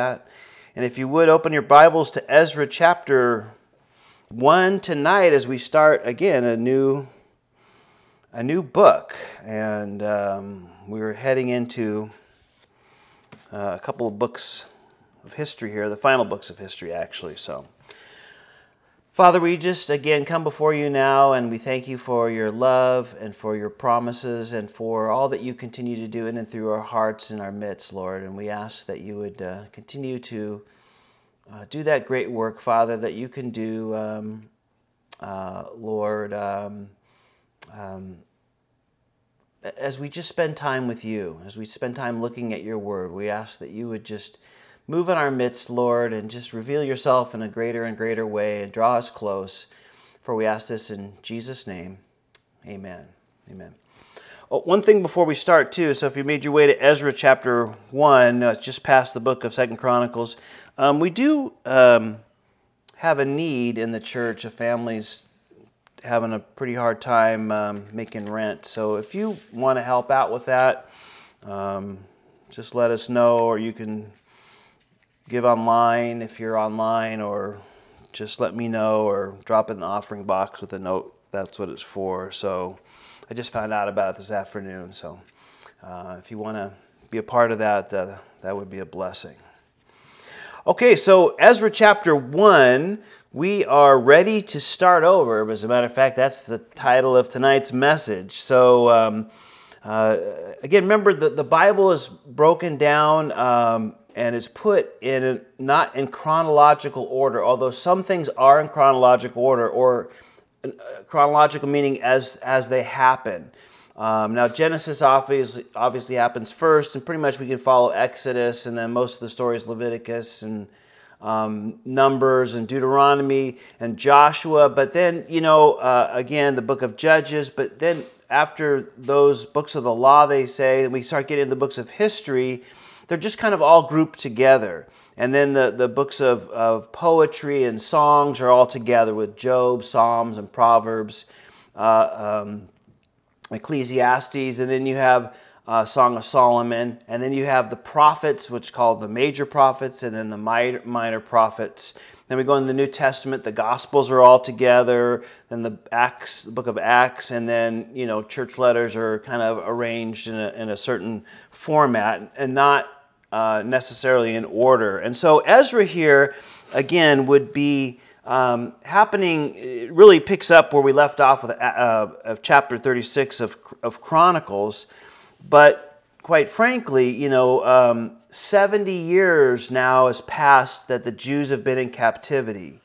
And if you would open your Bibles to Ezra chapter 1 tonight as we start again a new a new book. And um, we're heading into uh, a couple of books of history here, the final books of history, actually. So, Father, we just again come before you now and we thank you for your love and for your promises and for all that you continue to do in and through our hearts and our midst, Lord. And we ask that you would uh, continue to uh, do that great work, Father, that you can do, um, uh, Lord. Um, um, as we just spend time with you, as we spend time looking at your word, we ask that you would just move in our midst, Lord, and just reveal yourself in a greater and greater way and draw us close. For we ask this in Jesus' name. Amen. Amen. Oh, one thing before we start, too. So, if you made your way to Ezra chapter one, uh, just past the book of Second Chronicles, um, we do um, have a need in the church of families having a pretty hard time um, making rent. So if you want to help out with that, um, just let us know, or you can give online if you're online, or just let me know, or drop in the offering box with a note. That's what it's for. So I just found out about it this afternoon. So uh, if you want to be a part of that, uh, that would be a blessing. Okay, so Ezra chapter 1 we are ready to start over. As a matter of fact, that's the title of tonight's message. So, um, uh, again, remember that the Bible is broken down um, and it's put in a, not in chronological order, although some things are in chronological order or uh, chronological meaning as as they happen. Um, now, Genesis obviously, obviously happens first, and pretty much we can follow Exodus, and then most of the stories Leviticus and um, Numbers and Deuteronomy and Joshua. But then, you know, uh, again, the book of Judges. But then after those books of the law, they say, we start getting the books of history, they're just kind of all grouped together. And then the, the books of, of poetry and songs are all together with Job, Psalms, and Proverbs, uh, um, Ecclesiastes. And then you have uh, Song of Solomon. And then you have the prophets, which called the major prophets, and then the minor, minor prophets. Then we go in the New Testament, the Gospels are all together, then the Acts, the book of Acts, and then, you know, church letters are kind of arranged in a, in a certain format and not uh, necessarily in order. And so Ezra here, again, would be um, happening, it really picks up where we left off with uh, of chapter 36 of, of Chronicles. But quite frankly, you know, um, 70 years now has passed that the Jews have been in captivity.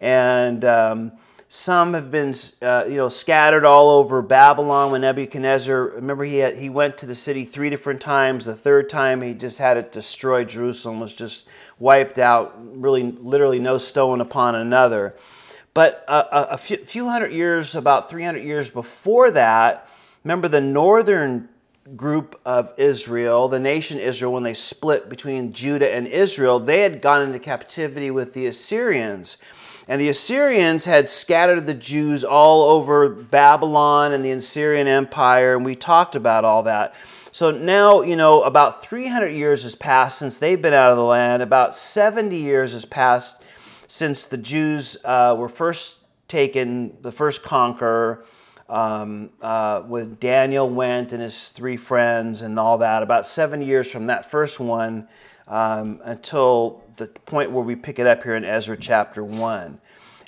And um, some have been, uh, you know, scattered all over Babylon when Nebuchadnezzar, remember he, had, he went to the city three different times. The third time he just had it destroyed. Jerusalem was just wiped out, really, literally no stone upon another. But a, a few, few hundred years, about 300 years before that, remember the northern group of Israel, the nation Israel, when they split between Judah and Israel, they had gone into captivity with the Assyrians. And the Assyrians had scattered the Jews all over Babylon and the Assyrian Empire, and we talked about all that. So now, you know, about 300 years has passed since they've been out of the land. About 70 years has passed since the Jews uh, were first taken, the first conqueror um, uh, with Daniel went and his three friends and all that, about seven years from that first one um, until the point where we pick it up here in Ezra chapter 1.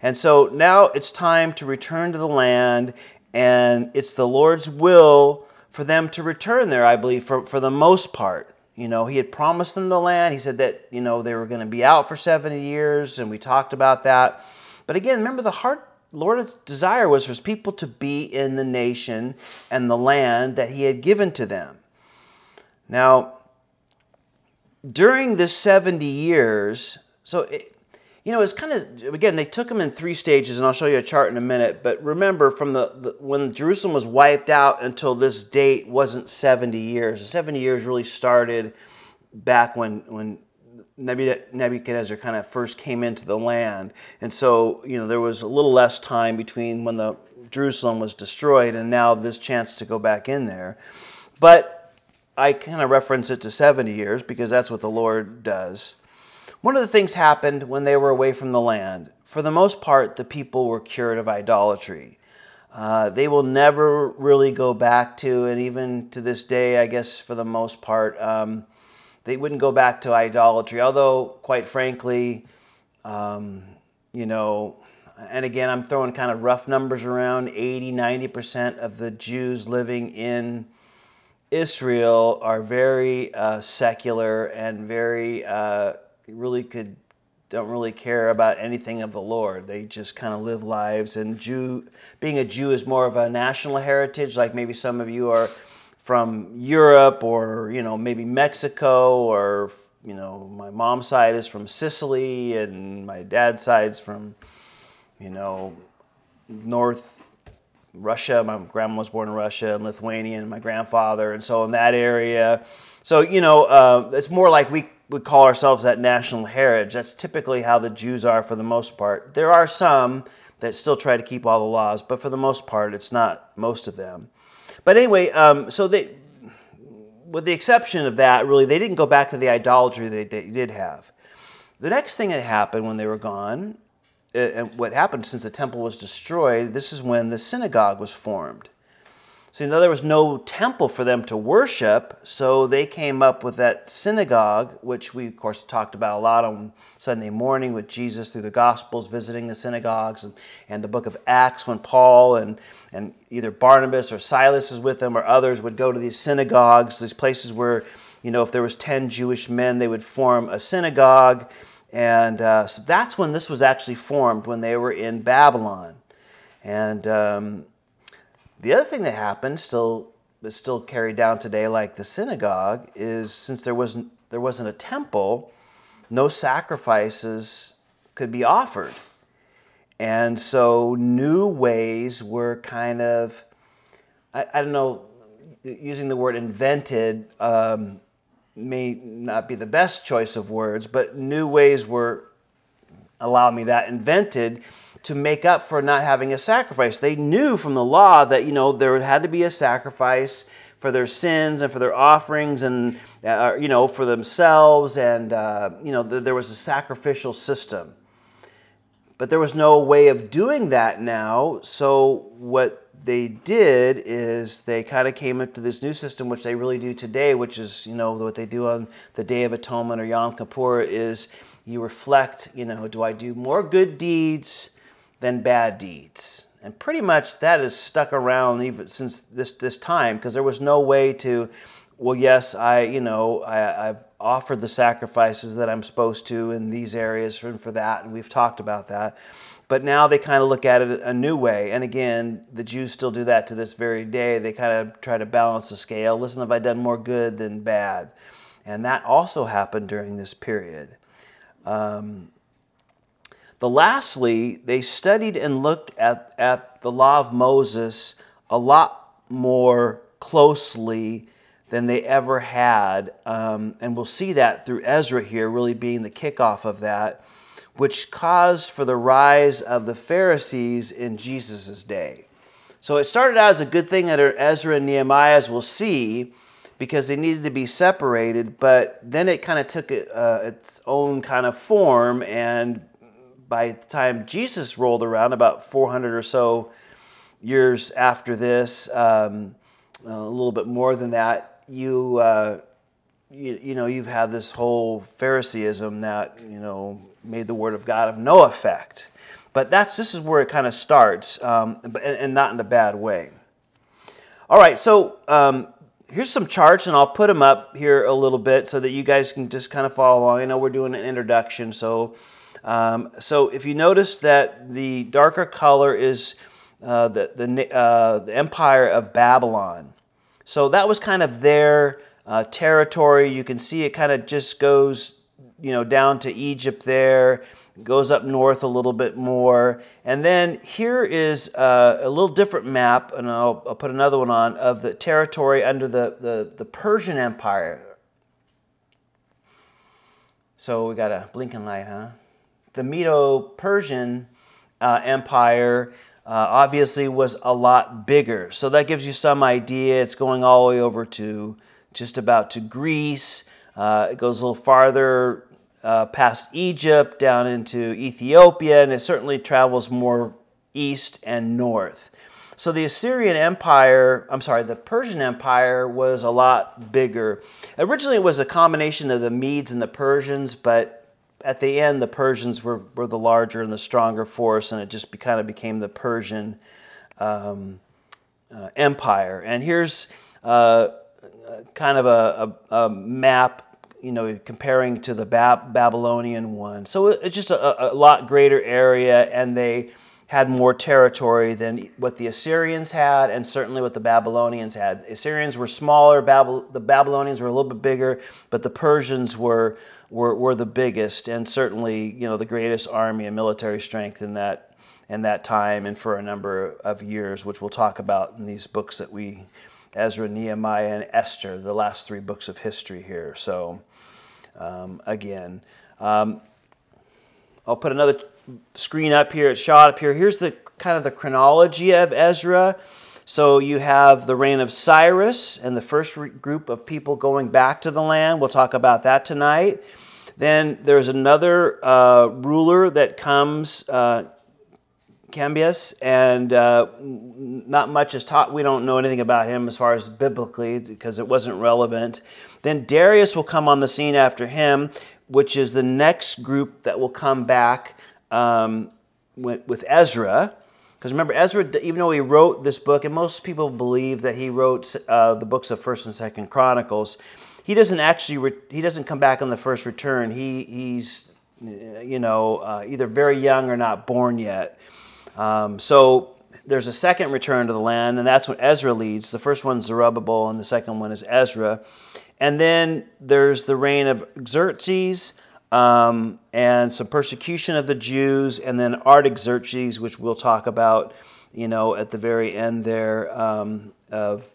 And so now it's time to return to the land, and it's the Lord's will for them to return there, I believe, for, for the most part. You know, he had promised them the land. He said that, you know, they were going to be out for 70 years, and we talked about that. But again, remember the heart Lord's desire was for his people to be in the nation and the land that he had given to them. Now, during this 70 years, so it, you know, it's kind of again they took them in three stages, and I'll show you a chart in a minute. But remember, from the, the, when Jerusalem was wiped out until this date wasn't 70 years. The 70 years really started back when when Nebuchadnezzar kind of first came into the land. And so, you know, there was a little less time between when the Jerusalem was destroyed and now this chance to go back in there. But I kind of reference it to 70 years because that's what the Lord does. one of the things happened when they were away from the land. For the most part, the people were cured of idolatry. Uh, they will never really go back to, and even to this day, I guess for the most part, um, they wouldn't go back to idolatry. Although, quite frankly, um, you know, and again, I'm throwing kind of rough numbers around 80, 90% of the Jews living in Israel are very uh, secular and very, uh, really could, don't really care about anything of the Lord. They just kind of live lives. And Jew, being a Jew is more of a national heritage, like maybe some of you are from Europe or, you know, maybe Mexico or, you know, my mom's side is from Sicily and my dad's side's from you know, North Russia. My grandma was born in Russia and Lithuania, and my grandfather, and so in that area. So you know, uh, it's more like we would call ourselves that national heritage. That's typically how the Jews are for the most part. There are some that still try to keep all the laws, but for the most part, it's not most of them. But anyway, um, so they, with the exception of that, really, they didn't go back to the idolatry they did have. The next thing that happened when they were gone uh, what happened since the temple was destroyed, this is when the synagogue was formed. So, you know, there was no temple for them to worship, so they came up with that synagogue, which we, of course, talked about a lot on Sunday morning with Jesus through the Gospels, visiting the synagogues, and, and the book of Acts when Paul and, and either Barnabas or Silas is with them or others would go to these synagogues, these places where, you know, if there was 10 Jewish men, they would form a synagogue and uh, so that's when this was actually formed, when they were in Babylon. And um, the other thing that happened, still is still carried down today, like the synagogue, is since there wasn't there wasn't a temple, no sacrifices could be offered, and so new ways were kind of I, I don't know using the word invented. Um, may not be the best choice of words, but new ways were, allow me that, invented to make up for not having a sacrifice. They knew from the law that, you know, there had to be a sacrifice for their sins and for their offerings and, uh, you know, for themselves. And, uh, you know, th- there was a sacrificial system. But there was no way of doing that now. So what they did is they kind of came up to this new system, which they really do today, which is, you know, what they do on the Day of Atonement or Yom Kippur is you reflect, you know, do I do more good deeds than bad deeds? And pretty much that has stuck around even since this, this time because there was no way to, well, yes, I, you know, I, I've offered the sacrifices that I'm supposed to in these areas and for that, and we've talked about that. But now they kind of look at it a new way. And again, the Jews still do that to this very day. They kind of try to balance the scale. Listen, have I done more good than bad? And that also happened during this period. Um, the lastly, they studied and looked at, at the law of Moses a lot more closely than they ever had. Um, and we'll see that through Ezra here, really being the kickoff of that which caused for the rise of the Pharisees in Jesus' day. So it started out as a good thing under Ezra and Nehemiah, as we'll see, because they needed to be separated, but then it kind of took uh, its own kind of form, and by the time Jesus rolled around, about 400 or so years after this, um, a little bit more than that, you, uh, you, you know, you've had this whole Phariseeism that, you know, made the word of God of no effect. But that's this is where it kind of starts, um, and, not in a bad way. All right, so um, here's some charts, and I'll put them up here a little bit so that you guys can just kind of follow along. I know we're doing an introduction, so um, so if you notice that the darker color is uh, the the, uh, the empire of Babylon, so that was kind of their uh, territory. You can see it kind of just goes you know, down to Egypt there, goes up north a little bit more. And then here is a, a little different map, and I'll, I'll, put another one on, of the territory under the, the, the Persian Empire. So we got a blinking light, huh? The Medo Persian uh, Empire uh, obviously was a lot bigger. So that gives you some idea. It's going all the way over to just about to Greece. Uh, it goes a little farther uh, past Egypt down into Ethiopia, and it certainly travels more east and north. So the Assyrian Empire, I'm sorry, the Persian Empire was a lot bigger. Originally, it was a combination of the Medes and the Persians, but at the end, the Persians were, were the larger and the stronger force, and it just be, kind of became the Persian um, uh, Empire. And here's uh, kind of a, a, a, map, you know, comparing to the Bab- Babylonian one. So it's just a, a lot greater area, and they had more territory than what the Assyrians had, and certainly what the Babylonians had. Assyrians were smaller, Bab- the Babylonians were a little bit bigger, but the Persians were, were, were the biggest, and certainly you know the greatest army and military strength in that in that time and for a number of years, which we'll talk about in these books that we Ezra, Nehemiah, and Esther, the last three books of history here. So um, again. Um, I'll put another screen up here, it's shot up here. Here's the kind of the chronology of Ezra. So you have the reign of Cyrus and the first group of people going back to the land. We'll talk about that tonight. Then there's another uh, ruler that comes, uh, Cambyses, and uh, not much is taught. We don't know anything about him as far as biblically because it wasn't relevant. Then Darius will come on the scene after him, which is the next group that will come back um, with, with Ezra. Because remember, Ezra, even though he wrote this book, and most people believe that he wrote uh, the books of First and Second Chronicles, he doesn't actually re- he doesn't come back on the first return. He he's you know uh, either very young or not born yet. Um, so there's a second return to the land, and that's what Ezra leads. The first one's Zerubbabel, and the second one is Ezra. And then there's the reign of Xerxes um, and some persecution of the Jews, and then Artaxerxes, which we'll talk about, you know, at the very end there um, of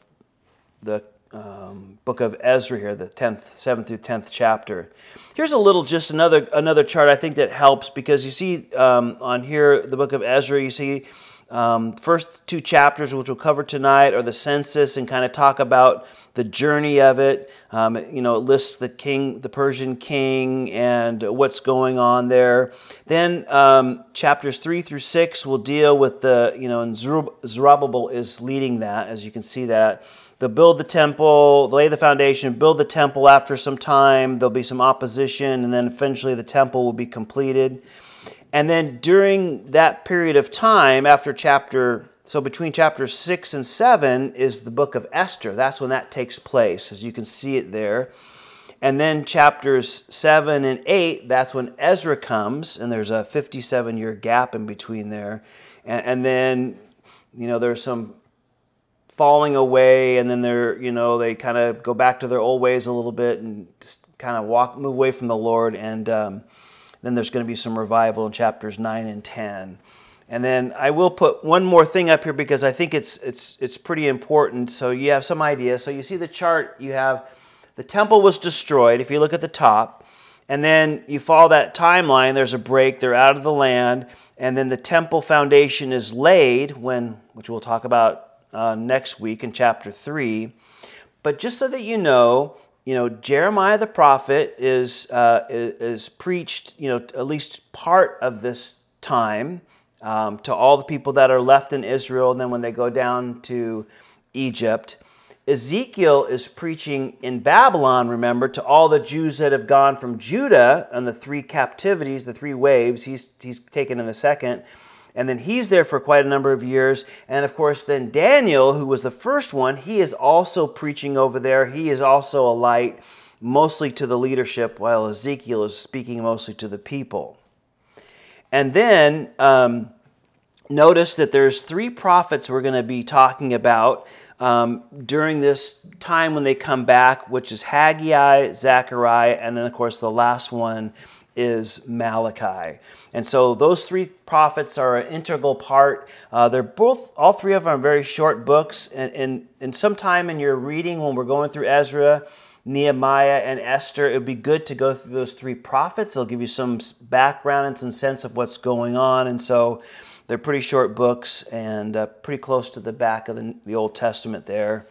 the um, book of Ezra here, the 10th, 7th through 10th chapter. Here's a little, just another another chart I think that helps because you see um, on here, the book of Ezra, you see um, first two chapters, which we'll cover tonight, are the census and kind of talk about the journey of it. Um, you know, it lists the king, the Persian king, and what's going on there. Then um, chapters three through six will deal with the, you know, and Zerubbabel is leading that, as you can see that. They'll build the temple, lay the foundation, build the temple after some time. There'll be some opposition, and then eventually the temple will be completed. And then during that period of time, after chapter, so between chapters 6 and 7 is the book of Esther. That's when that takes place, as you can see it there. And then chapters 7 and 8, that's when Ezra comes, and there's a 57 year gap in between there. And, and then, you know, there's some falling away, and then they're, you know, they kind of go back to their old ways a little bit and just kind of walk, move away from the Lord. And, um, then there's going to be some revival in chapters 9 and 10. And then I will put one more thing up here because I think it's, it's, it's pretty important. So you have some idea. So you see the chart, you have the temple was destroyed, if you look at the top. And then you follow that timeline, there's a break, they're out of the land. And then the temple foundation is laid, when, which we'll talk about uh, next week in chapter 3. But just so that you know, you know, Jeremiah the prophet is, uh, is, is, preached, you know, at least part of this time um, to all the people that are left in Israel. And then when they go down to Egypt, Ezekiel is preaching in Babylon, remember, to all the Jews that have gone from Judah and the three captivities, the three waves. He's, he's taken in the second. And then he's there for quite a number of years. And of course, then Daniel, who was the first one, he is also preaching over there. He is also a light, mostly to the leadership, while Ezekiel is speaking mostly to the people. And then um, notice that there's three prophets we're going to be talking about um, during this time when they come back, which is Haggai, Zechariah, and then, of course, the last one is Malachi. And so those three prophets are an integral part. Uh, they're both, all three of them are very short books. And, and, and sometime in your reading, when we're going through Ezra, Nehemiah, and Esther, it would be good to go through those three prophets. They'll give you some background and some sense of what's going on. And so they're pretty short books and uh, pretty close to the back of the, the Old Testament there.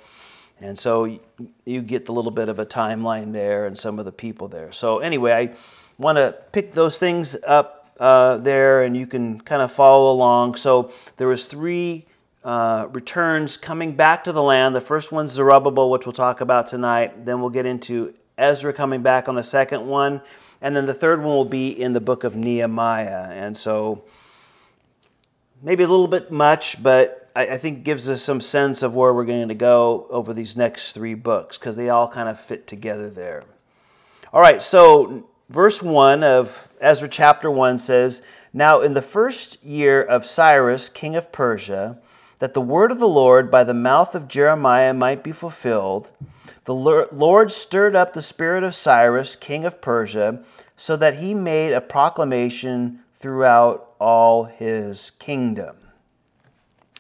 And so you get the little bit of a timeline there and some of the people there. So, anyway, I want to pick those things up uh, there, and you can kind of follow along. So there was three uh, returns coming back to the land. The first one's Zerubbabel, which we'll talk about tonight. Then we'll get into Ezra coming back on the second one. And then the third one will be in the book of Nehemiah. And so maybe a little bit much, but I, I think gives us some sense of where we're going to go over these next three books because they all kind of fit together there. All right, so verse 1 of Ezra chapter 1 says, Now in the first year of Cyrus, king of Persia, that the word of the Lord by the mouth of Jeremiah might be fulfilled, the Lord stirred up the spirit of Cyrus, king of Persia, so that he made a proclamation throughout all his kingdom.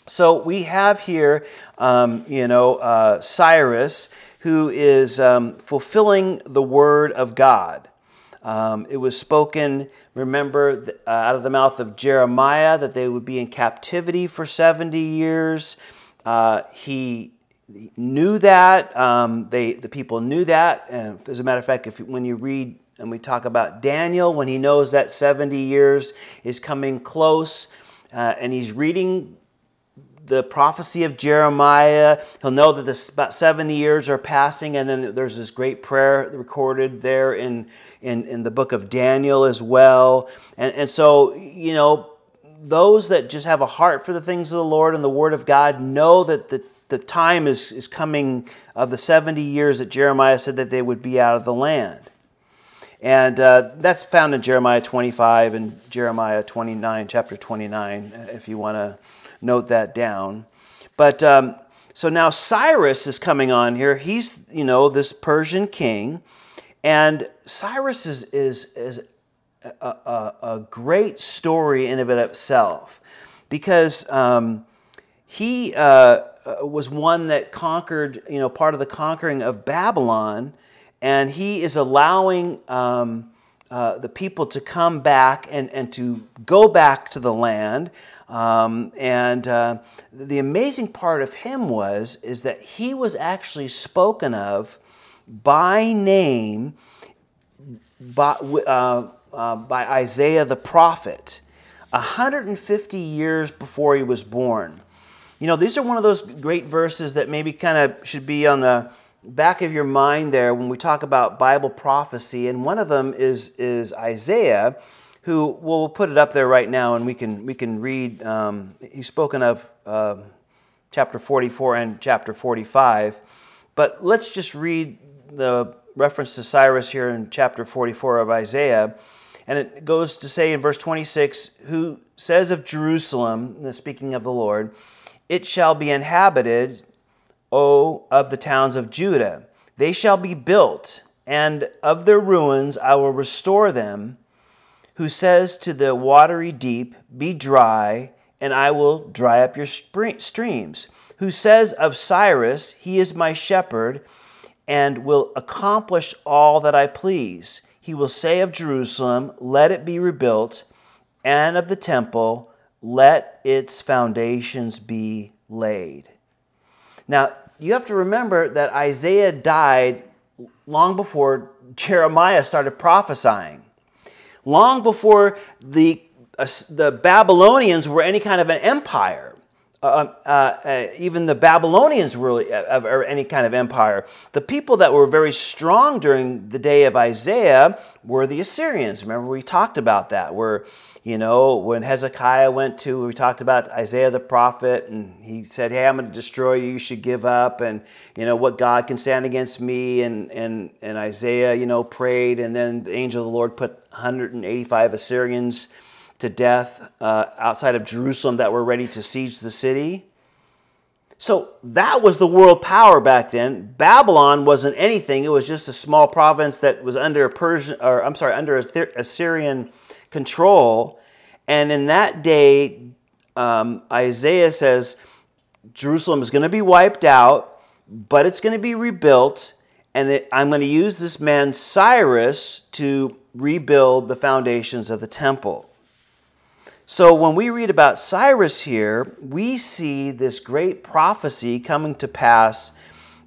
So we have here, um, you know, uh, Cyrus, who is um, fulfilling the word of God. Um, it was spoken, remember, uh, out of the mouth of Jeremiah that they would be in captivity for 70 years. Uh, he knew that. Um, they, the people knew that. And as a matter of fact, if when you read and we talk about Daniel, when he knows that 70 years is coming close, uh, and he's reading the prophecy of Jeremiah. He'll know that this, about 70 years are passing, and then there's this great prayer recorded there in, in, in the book of Daniel as well. And, and so, you know, those that just have a heart for the things of the Lord and the Word of God know that the, the time is, is coming of the 70 years that Jeremiah said that they would be out of the land. And uh, that's found in Jeremiah 25 and Jeremiah 29, chapter 29, if you want to note that down. But um, so now Cyrus is coming on here. He's, you know, this Persian king. And Cyrus is, is, is a, a, a great story in of itself because um, he uh, was one that conquered, you know, part of the conquering of Babylon. And he is allowing um, uh, the people to come back and, and to go back to the land. Um, and uh, the amazing part of him was is that he was actually spoken of by name by, uh, uh, by Isaiah the prophet 150 years before he was born. You know, these are one of those great verses that maybe kind of should be on the back of your mind there when we talk about Bible prophecy. And one of them is, is Isaiah who we'll put it up there right now, and we can we can read. Um, he's spoken of uh, chapter 44 and chapter 45, but let's just read the reference to Cyrus here in chapter 44 of Isaiah, and it goes to say in verse 26, who says of Jerusalem, speaking of the Lord, it shall be inhabited, O of the towns of Judah. They shall be built, and of their ruins I will restore them who says to the watery deep, Be dry, and I will dry up your streams, who says of Cyrus, He is my shepherd, and will accomplish all that I please. He will say of Jerusalem, Let it be rebuilt, and of the temple, Let its foundations be laid. Now, you have to remember that Isaiah died long before Jeremiah started prophesying long before the, uh, the Babylonians were any kind of an empire. Uh, uh, uh, even the Babylonians were uh, or any kind of empire. The people that were very strong during the day of Isaiah were the Assyrians. Remember, we talked about that. Where you know, when Hezekiah went to, we talked about Isaiah the prophet, and he said, Hey, I'm going to destroy you, you should give up. And, you know, what God can stand against me? And, and, and Isaiah, you know, prayed, and then the angel of the Lord put 185 Assyrians to death uh, outside of Jerusalem that were ready to siege the city. So that was the world power back then. Babylon wasn't anything. It was just a small province that was under Persian, or I'm sorry, under Assyrian control. And in that day, um, Isaiah says Jerusalem is going to be wiped out, but it's going to be rebuilt. And it, I'm going to use this man Cyrus to rebuild the foundations of the temple. So when we read about Cyrus here, we see this great prophecy coming to pass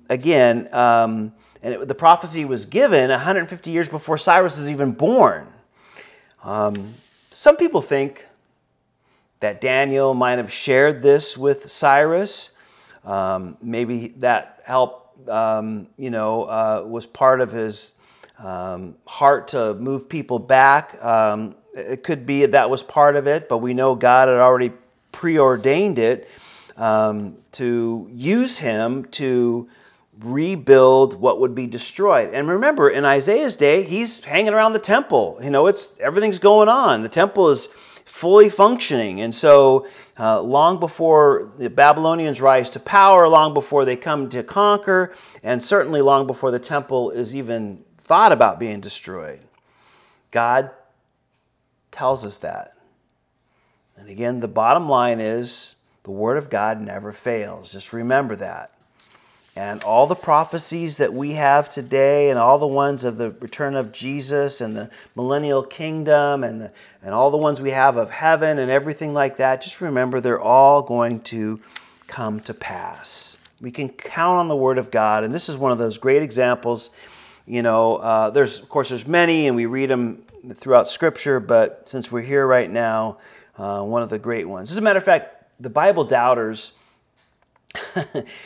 again. Um, and it, the prophecy was given 150 years before Cyrus was even born. Um, some people think that Daniel might have shared this with Cyrus. Um, maybe that helped, um, you know, uh, was part of his um, heart to move people back. It could be that was part of it, but we know God had already preordained it um, to use him to rebuild what would be destroyed. And remember, in Isaiah's day, he's hanging around the temple. You know, it's everything's going on. The temple is fully functioning. And so, uh, long before the Babylonians rise to power, long before they come to conquer, and certainly long before the temple is even thought about being destroyed, God tells us that. And again, the bottom line is the Word of God never fails. Just remember that. And all the prophecies that we have today, and all the ones of the return of Jesus and the millennial kingdom, and, the, and all the ones we have of heaven and everything like that, just remember they're all going to come to pass. We can count on the Word of God, and this is one of those great examples. You know, uh, there's of course there's many, and we read them throughout Scripture, but since we're here right now, uh, one of the great ones. As a matter of fact, the Bible doubters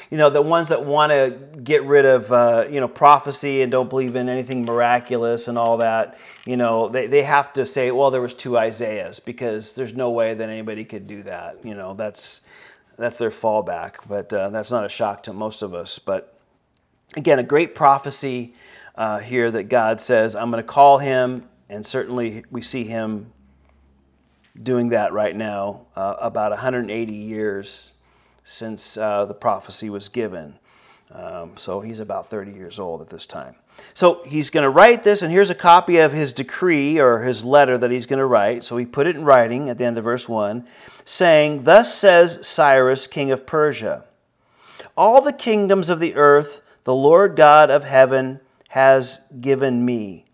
you know, the ones that want to get rid of, uh, you know, prophecy and don't believe in anything miraculous and all that, you know, they, they have to say, well, there was two Isaiahs because there's no way that anybody could do that. You know, that's, that's their fallback, but uh, that's not a shock to most of us. But again, a great prophecy uh, here that God says, I'm going to call him, and certainly we see him doing that right now, uh, about 180 years since uh, the prophecy was given. Um, so he's about 30 years old at this time. So he's going to write this, and here's a copy of his decree or his letter that he's going to write. So he put it in writing at the end of verse 1, saying, Thus says Cyrus, king of Persia All the kingdoms of the earth the Lord God of heaven has given me,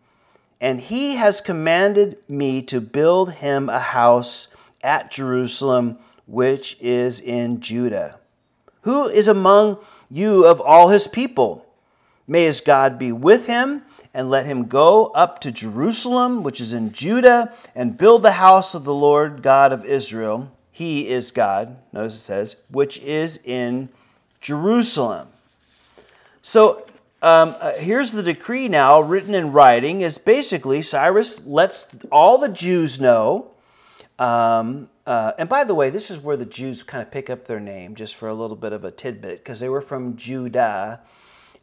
and he has commanded me to build him a house at Jerusalem which is in Judah. Who is among you of all his people? May his God be with him, and let him go up to Jerusalem, which is in Judah, and build the house of the Lord God of Israel. He is God, notice it says, which is in Jerusalem. So um, uh, here's the decree now, written in writing, is basically Cyrus lets all the Jews know um, uh, and by the way, this is where the Jews kind of pick up their name, just for a little bit of a tidbit, because they were from Judah.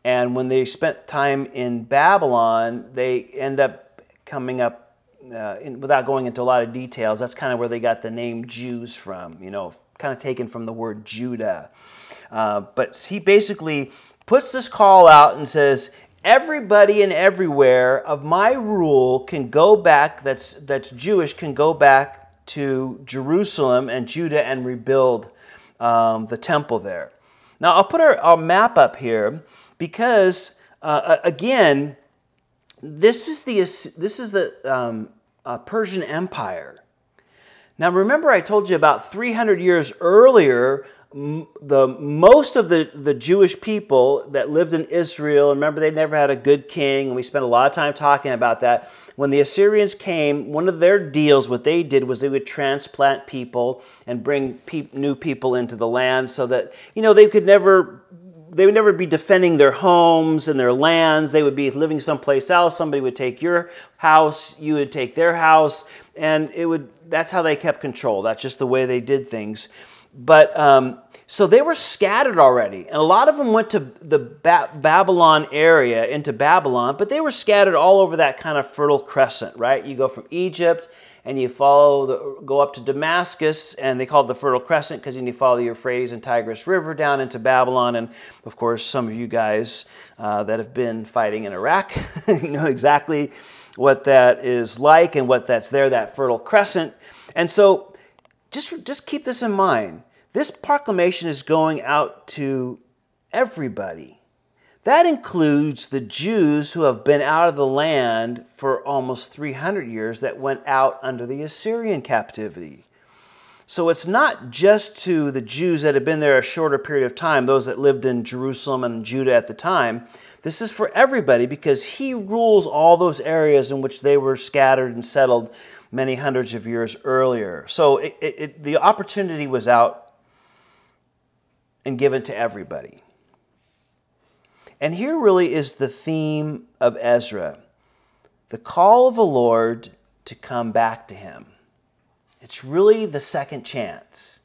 And when they spent time in Babylon, they end up coming up, uh, in, without going into a lot of details, that's kind of where they got the name Jews from, you know, kind of taken from the word Judah. Uh, but he basically puts this call out and says, everybody and everywhere of my rule can go back that's that's Jewish can go back to Jerusalem and Judah and rebuild um, the temple there. Now, I'll put our, our map up here because, uh, again, this is the, this is the um, uh, Persian Empire. Now, remember, I told you about 300 years earlier, the most of the, the Jewish people that lived in Israel, remember they never had a good king, and we spent a lot of time talking about that. When the Assyrians came, one of their deals, what they did was they would transplant people and bring pe- new people into the land so that, you know, they could never they would never be defending their homes and their lands. They would be living someplace else. Somebody would take your house, you would take their house, and it would that's how they kept control. That's just the way they did things. But um, so they were scattered already, and a lot of them went to the ba- Babylon area, into Babylon, but they were scattered all over that kind of fertile crescent, right? You go from Egypt and you follow the, go up to Damascus, and they call it the Fertile Crescent because you need follow the Euphrates and Tigris River down into Babylon. And of course, some of you guys uh, that have been fighting in Iraq know exactly what that is like and what that's there, that Fertile Crescent. And so just, just keep this in mind. This proclamation is going out to everybody. That includes the Jews who have been out of the land for almost 300 years that went out under the Assyrian captivity. So it's not just to the Jews that had been there a shorter period of time, those that lived in Jerusalem and Judah at the time. This is for everybody because he rules all those areas in which they were scattered and settled many hundreds of years earlier. So it, it, the opportunity was out and given to everybody. And here really is the theme of Ezra the call of the Lord to come back to Him. It's really the second chance.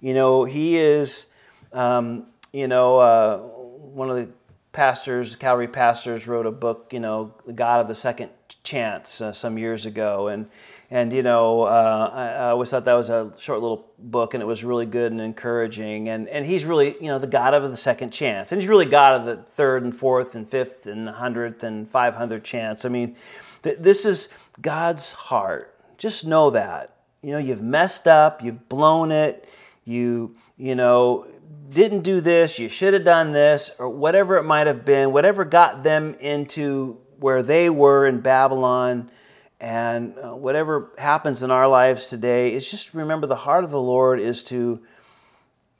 You know, He is, um, you know, uh, one of the pastors, Calvary pastors, wrote a book, you know, The God of the Second Chance, uh, some years ago. And and you know, uh, I, I, always thought that was a short little book, and it was really good and encouraging. And and he's really, you know, the God of the second chance, and he's really God of the third and fourth and fifth and hundredth and five hundred chance. I mean, th- this is God's heart. Just know that. You know, you've messed up, you've blown it, you you know didn't do this, you should have done this, or whatever it might have been, whatever got them into where they were in Babylon and uh, whatever happens in our lives today, is just remember the heart of the Lord is to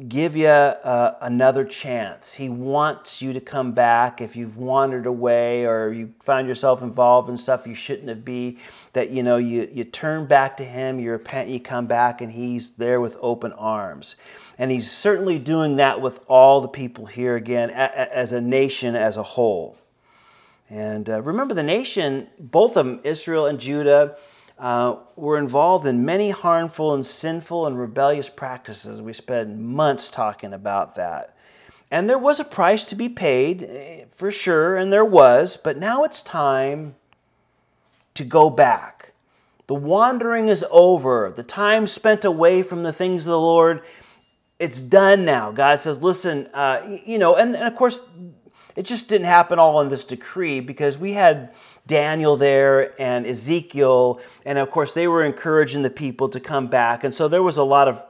give you uh, another chance. He wants you to come back if you've wandered away or you find yourself involved in stuff you shouldn't have be. That you know you you turn back to Him, you repent, you come back, and He's there with open arms. And He's certainly doing that with all the people here again as a nation as a whole. And uh, remember, the nation, both of them, Israel and Judah, uh, were involved in many harmful and sinful and rebellious practices. We spent months talking about that. And there was a price to be paid, eh, for sure, and there was, but now it's time to go back. The wandering is over. The time spent away from the things of the Lord, it's done now. God says, listen, uh, you know, and, and of course, it just didn't happen all in this decree because we had Daniel there and Ezekiel, and of course they were encouraging the people to come back. And so there was a lot of,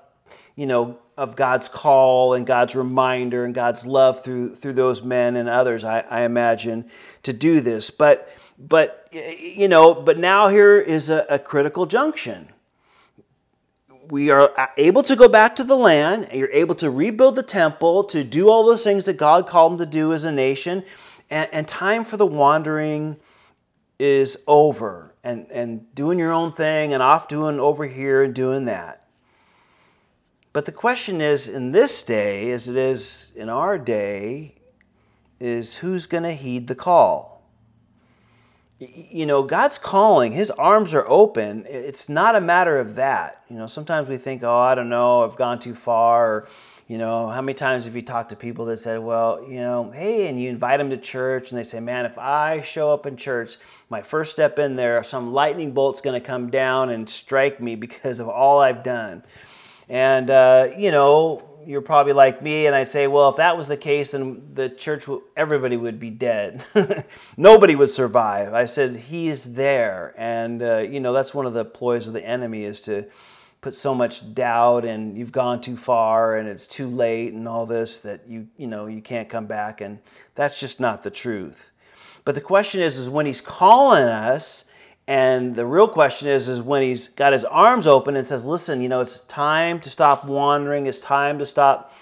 you know, of God's call and God's reminder and God's love through through those men and others, I, I imagine, to do this. But but you know, but now here is a, a critical junction we are able to go back to the land, you're able to rebuild the temple, to do all those things that God called them to do as a nation, and, and time for the wandering is over and, and doing your own thing and off doing over here and doing that. But the question is in this day, as it is in our day, is who's going to heed the call? You know, God's calling, His arms are open. It's not a matter of that. You know, sometimes we think, oh, I don't know, I've gone too far. Or, you know, how many times have you talked to people that said, well, you know, hey, and you invite them to church and they say, man, if I show up in church, my first step in there, some lightning bolt's going to come down and strike me because of all I've done. And, uh, you know, you're probably like me, and I'd say, well, if that was the case, then the church, everybody would be dead. Nobody would survive. I said, He's there. And, uh, you know, that's one of the ploys of the enemy is to put so much doubt and you've gone too far and it's too late and all this that you, you know, you can't come back. And that's just not the truth. But the question is, is when He's calling us, and the real question is, is when he's got his arms open and says, listen, you know, it's time to stop wandering. It's time to stop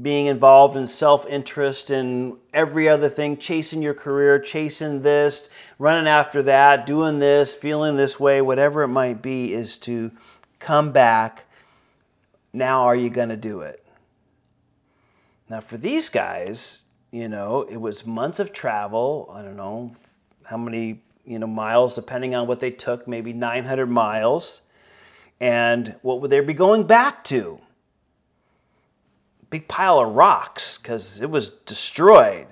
being involved in self-interest and every other thing, chasing your career, chasing this, running after that, doing this, feeling this way, whatever it might be, is to come back. Now, are you going to do it? Now, for these guys, you know, it was months of travel. I don't know how many you know, miles, depending on what they took, maybe 900 miles. And what would they be going back to? Big pile of rocks because it was destroyed.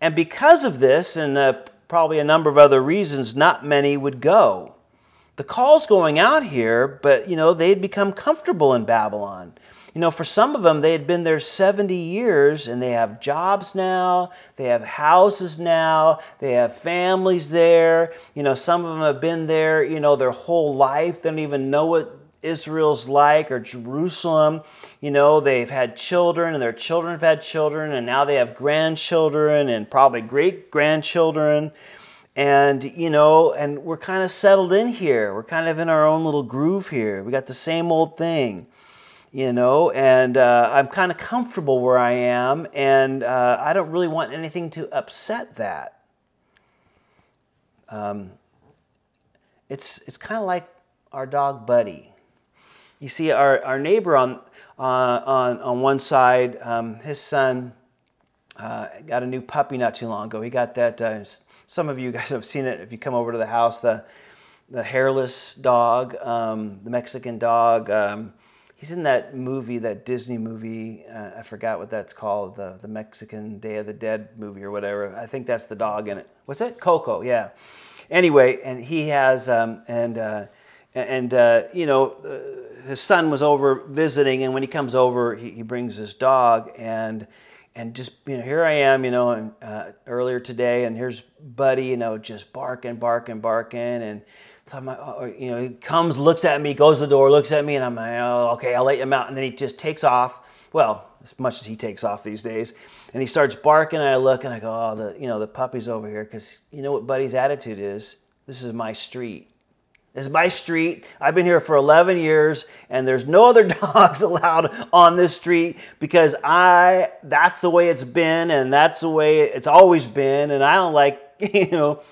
And because of this, and uh, probably a number of other reasons, not many would go. The call's going out here, but you know, they'd become comfortable in Babylon. You know, for some of them, they had been there 70 years and they have jobs now, they have houses now, they have families there. You know, some of them have been there, you know, their whole life. They don't even know what Israel's like or Jerusalem. You know, they've had children and their children have had children and now they have grandchildren and probably great grandchildren. And, you know, and we're kind of settled in here. We're kind of in our own little groove here. We got the same old thing you know, and uh, I'm kind of comfortable where I am, and uh, I don't really want anything to upset that. Um, it's it's kind of like our dog Buddy. You see, our, our neighbor on, uh, on, on one side, um, his son uh, got a new puppy not too long ago. He got that, uh, some of you guys have seen it if you come over to the house, the, the hairless dog, um, the Mexican dog. Um, he's in that movie, that Disney movie. Uh, I forgot what that's called, the the Mexican Day of the Dead movie or whatever. I think that's the dog in it. What's it? Coco. Yeah. Anyway, and he has um, and uh, and uh, you know uh, his son was over visiting, and when he comes over, he, he brings his dog and. And just you know, here I am, you know, and, uh, earlier today, and here's Buddy, you know, just barking, barking, barking, and Oh, you know, he comes, looks at me, goes to the door, looks at me, and I'm like, oh, okay, I'll let him out. And then he just takes off. Well, as much as he takes off these days, and he starts barking. And I look and I go, oh, the you know the puppy's over here because you know what Buddy's attitude is. This is my street. This is my street. I've been here for 11 years, and there's no other dogs allowed on this street because I. That's the way it's been, and that's the way it's always been, and I don't like you know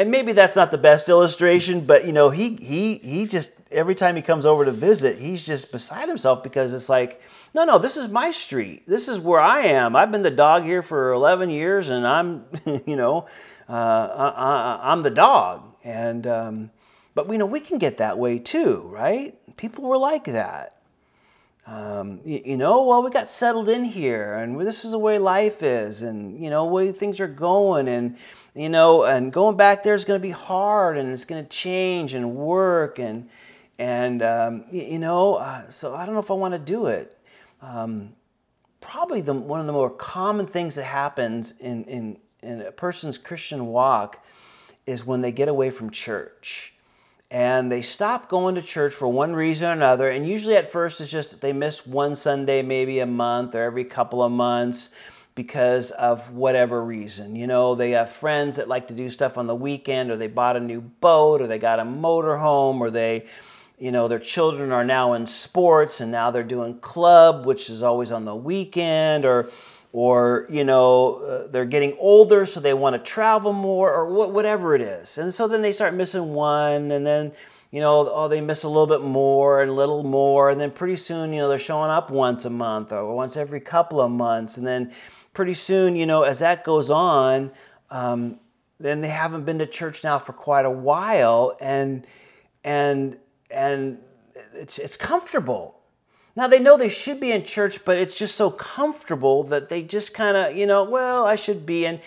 and maybe that's not the best illustration, but you know, he he he just every time he comes over to visit, he's just beside himself because it's like, no, no, this is my street. This is where I am. I've been the dog here for 11 years, and I'm, you know, uh, I, am the dog. And um, but you know, we can get that way too, right? People were like that. Um, you, you, know, well, we got settled in here, and this is the way life is, and you know, way things are going, and you know, and going back there is going to be hard and it's going to change and work and and um, you know, uh, so I don't know if I want to do it. Um, probably the, one of the more common things that happens in, in in a person's Christian walk is when they get away from church and they stop going to church for one reason or another. And usually at first it's just they miss one Sunday, maybe a month or every couple of months because of whatever reason. You know, they have friends that like to do stuff on the weekend, or they bought a new boat, or they got a motorhome, or they, you know, their children are now in sports and now they're doing club, which is always on the weekend, or or you know uh, they're getting older so they want to travel more or wh- whatever it is and so then they start missing one and then you know oh they miss a little bit more and a little more and then pretty soon you know they're showing up once a month or once every couple of months and then pretty soon, you know, as that goes on, um, then they haven't been to church now for quite a while, and and and it's it's comfortable. Now they know they should be in church, but it's just so comfortable that they just kind of, you know, well, I should be and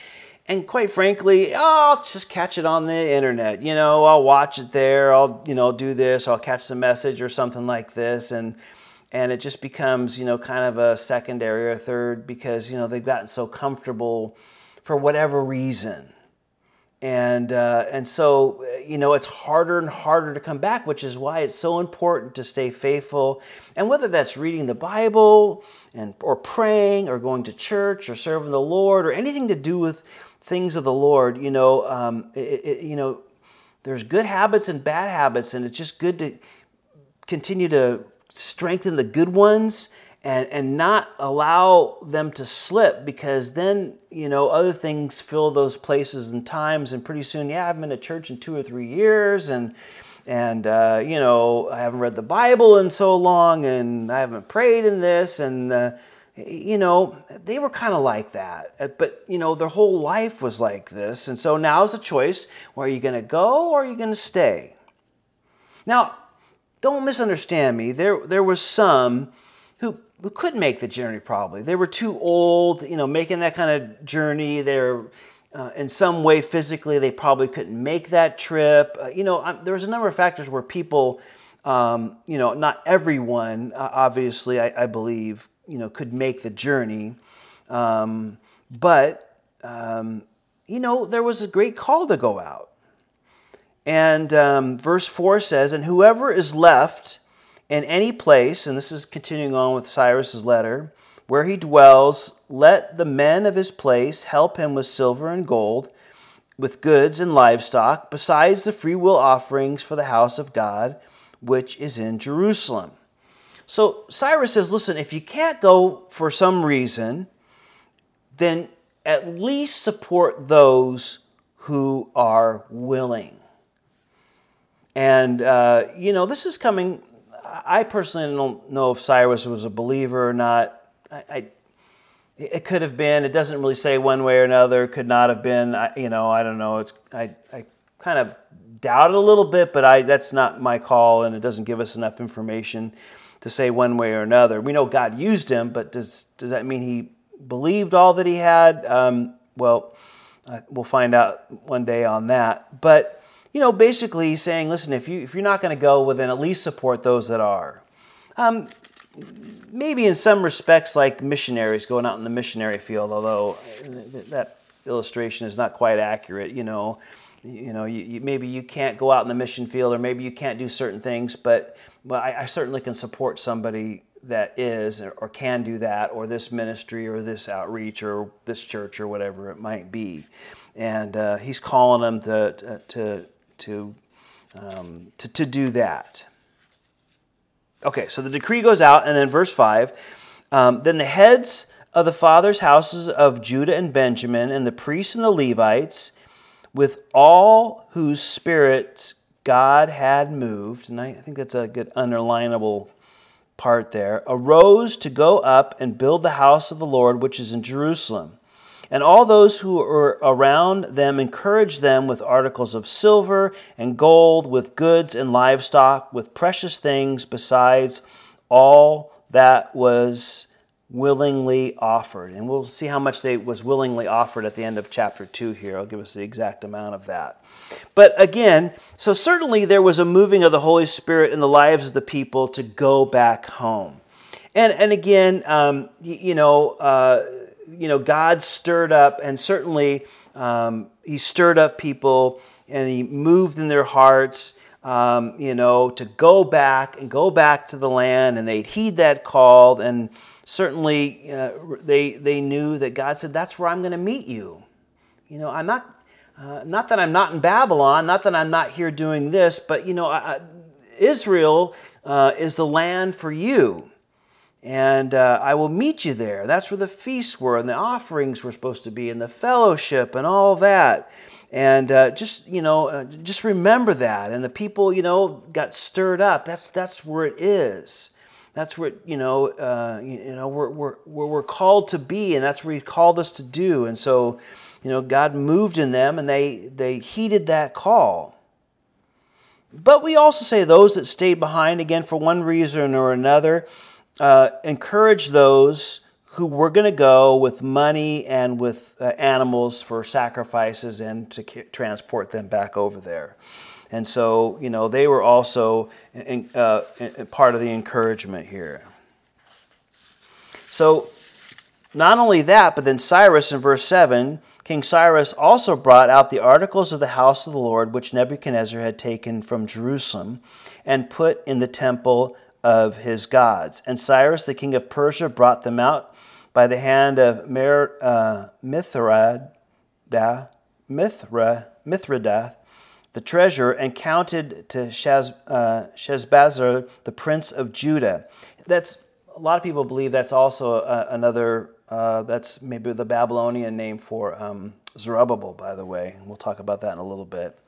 and quite frankly, oh, I'll just catch it on the internet. You know, I'll watch it there. I'll, you know, do this. I'll catch the message or something like this, and and it just becomes you know kind of a secondary or third because you know they've gotten so comfortable for whatever reason. And uh, and so you know it's harder and harder to come back which is why it's so important to stay faithful. And whether that's reading the bible and or praying or going to church or serving the lord or anything to do with things of the lord you know um, it, it, you know there's good habits and bad habits and it's just good to continue to strengthen the good ones and and not allow them to slip because then you know other things fill those places and times and pretty soon yeah I've been to church in two or three years and and uh, you know I haven't read the Bible in so long and I haven't prayed in this and uh, you know they were kind of like that. Uh, but you know their whole life was like this. And so now is a choice. Where are you going to go or are you going to stay? Now don't misunderstand me. There, there was some who, who couldn't make the journey probably. They were too old, you know, making that kind of journey. They're uh, in some way physically, they probably couldn't make that trip. Uh, you know, I, there was a number of factors where people, um, you know, not everyone, uh, obviously, I, I, believe, you know, could make the journey. Um, but, um, you know, there was a great call to go out. And um, verse 4 says, And whoever is left in any place, and this is continuing on with Cyrus's letter, where he dwells, let the men of his place help him with silver and gold, with goods and livestock, besides the freewill offerings for the house of God, which is in Jerusalem. So Cyrus says, Listen, if you can't go for some reason, then at least support those who are willing. And, uh, you know, this is coming. I personally don't know if Cyrus was a believer or not. I, I it could have been. It doesn't really say one way or another. Could not have been. I, you know, I don't know. It's I, I kind of doubt it a little bit, but I that's not my call, and it doesn't give us enough information to say one way or another. We know God used him, but does does that mean he believed all that he had? Um, well, uh, we'll find out one day on that. But you know, basically, saying, listen, if you if you're not going to go, well, then at least support those that are. Um, maybe in some respects like missionaries going out in the missionary field, although that illustration is not quite accurate. You know, you know, you, you, maybe you can't go out in the mission field, or maybe you can't do certain things, but but I, I certainly can support somebody that is or, or, can do that, or this ministry, or this outreach, or this church, or whatever it might be. And uh, he's calling them to to to um, to, to do that. Okay, so the decree goes out, and then verse 5 um, Then the heads of the fathers' houses of Judah and Benjamin, and the priests and the Levites, with all whose spirits God had moved, and I think that's a good underlinable part there, arose to go up and build the house of the Lord which is in Jerusalem. And all those who were around them encouraged them with articles of silver and gold, with goods and livestock, with precious things, besides all that was willingly offered. And we'll see how much they was willingly offered at the end of chapter 2 here. I'll give us the exact amount of that. But again, so certainly there was a moving of the Holy Spirit in the lives of the people to go back home. And, and again, um, you, you know, uh, you know, God stirred up, and certainly um, He stirred up people and He moved in their hearts, um, you know, to go back and go back to the land, and they'd heed that call. And certainly uh, they, they knew that God said, That's where I'm going to meet you. You know, I'm not. Uh, not that I'm not in Babylon, not that I'm not here doing this, but you know, I, Israel uh, is the land for you and uh, I will meet you there. That's where the feasts were, and the offerings were supposed to be, and the fellowship, and all that. And uh, just you know, uh, just remember that. And the people, you know, got stirred up. That's that's where it is. That's where you know, uh, you, you, know, we're, we're where we're called to be, and that's where He called us to do. And so, you know, God moved in them, and they they heeded that call. But we also say those that stayed behind again for one reason or another uh, encourage those who were going to go with money and with uh, animals for sacrifices and to transport them back over there. And so, you know, they were also in, uh, in part of the encouragement here. So, not only that, but then Cyrus in verse 7, King Cyrus also brought out the articles of the house of the Lord which Nebuchadnezzar had taken from Jerusalem and put in the temple of his gods. And Cyrus, the king of Persia, brought them out by the hand of Mer, uh, Mithra, Mithredath, the treasurer, and counted to Shaz, uh, Sheshbazzar, the prince of Judah. That's a lot of people believe that's also uh, another. Uh, that's maybe the Babylonian name for um, Zerubbabel, by the way. We'll talk about that in a little bit.